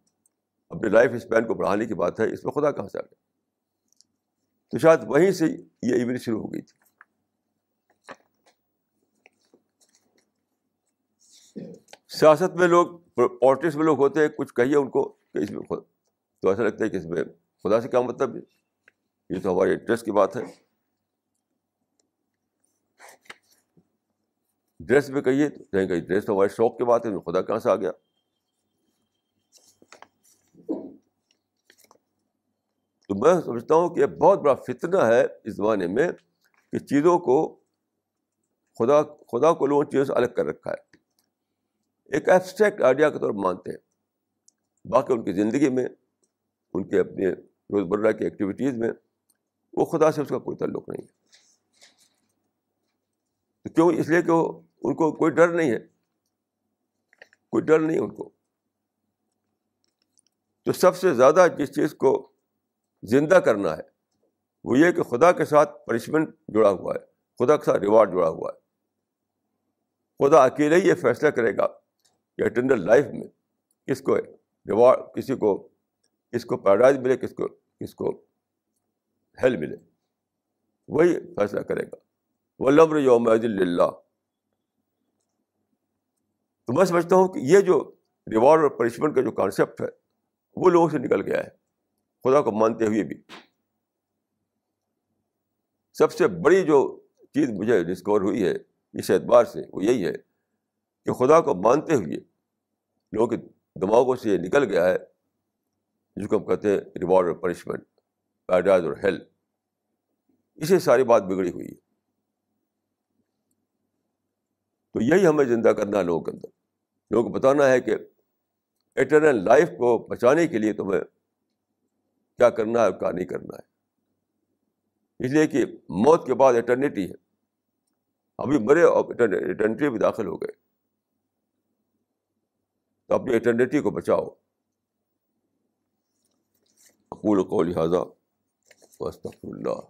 اپنے لائف اسپین کو بڑھانے کی بات ہے، اس میں خدا کہاں سے آ گیا؟ تو شاید وہیں سے یہ ایونٹ شروع ہو گئی تھی۔ سیاست میں لوگ پالیٹکس میں لوگ ہوتے ہیں، کچھ کہیے ان کو کہ اس میں خدا تو ایسا لگتا ہے کہ اس میں خدا سے کیا مطلب ہے؟ یہ تو ہمارے انٹرسٹ کی بات ہے۔ ڈریس میں کہیے تو کہیں کہ ڈریس تو ہمارے شوق کی بات ہے خدا کہاں سے آ گیا۔ تو میں سمجھتا ہوں کہ یہ بہت بڑا فتنہ ہے اس زمانے میں کہ چیزوں کو خدا خدا کو لوگوں چیزوں سے الگ کر رکھا ہے۔ ایک ایبسٹریکٹ آئیڈیا کے طور پر مانتے ہیں۔ باقی ان کی زندگی میں ان کے اپنے روزمرہ کی ایکٹیویٹیز میں، وہ خدا سے اس کا کوئی تعلق نہیں ہے۔ تو کیوں؟ اس لیے کہ وہ، ان کو کوئی ڈر نہیں ہے۔ کوئی ڈر نہیں ہے ان کو۔ تو سب سے زیادہ جس چیز کو زندہ کرنا ہے، وہ یہ کہ خدا کے ساتھ پنشمنٹ جڑا ہوا ہے۔ خدا کے ساتھ ریوارڈ جڑا ہوا ہے۔ خدا اکیلے ہی یہ فیصلہ کرے گا کہ اٹینڈل لائف میں کس کو ریوارڈ کسی کو کس کو پیراڈائز ملے، کس کو کس کو ہیل ملے۔ وہی فیصلہ کرے گا۔ وہ لمر یوم اللہ تو میں سمجھتا ہوں کہ یہ جو ریوارڈ اور پنشمنٹ کا جو کانسیپٹ ہے، وہ لوگوں سے نکل گیا ہے۔ خدا کو مانتے ہوئے بھی۔ سب سے بڑی جو چیز مجھے ڈسکور ہوئی ہے، اس اعتبار سے وہ یہی ہے کہ خدا کو مانتے ہوئے لوگوں کے دماغوں سے یہ نکل گیا ہے جس کو ہم کہتے ہیں ریوارڈ اور پنشمنٹ پیراڈائز اور ہیلتھ اسے ساری بات بگڑی ہوئی ہے۔ تو یہی ہمیں زندہ کرنا ہے لوگوں کے اندر۔ لوگوں کو بتانا ہے کہ ایٹرنل لائف کو بچانے کے لیے تمہیں کیا کرنا ہے اور کیا نہیں کرنا ہے۔ اس لیے کہ موت کے بعد اٹرنیٹی ہے۔ ابھی مرے اور اٹرنیٹی بھی داخل ہو گئے۔ تو اپنی اٹرنیٹی کو بچاؤ۔ اقول کو لہٰذا وسط اللہ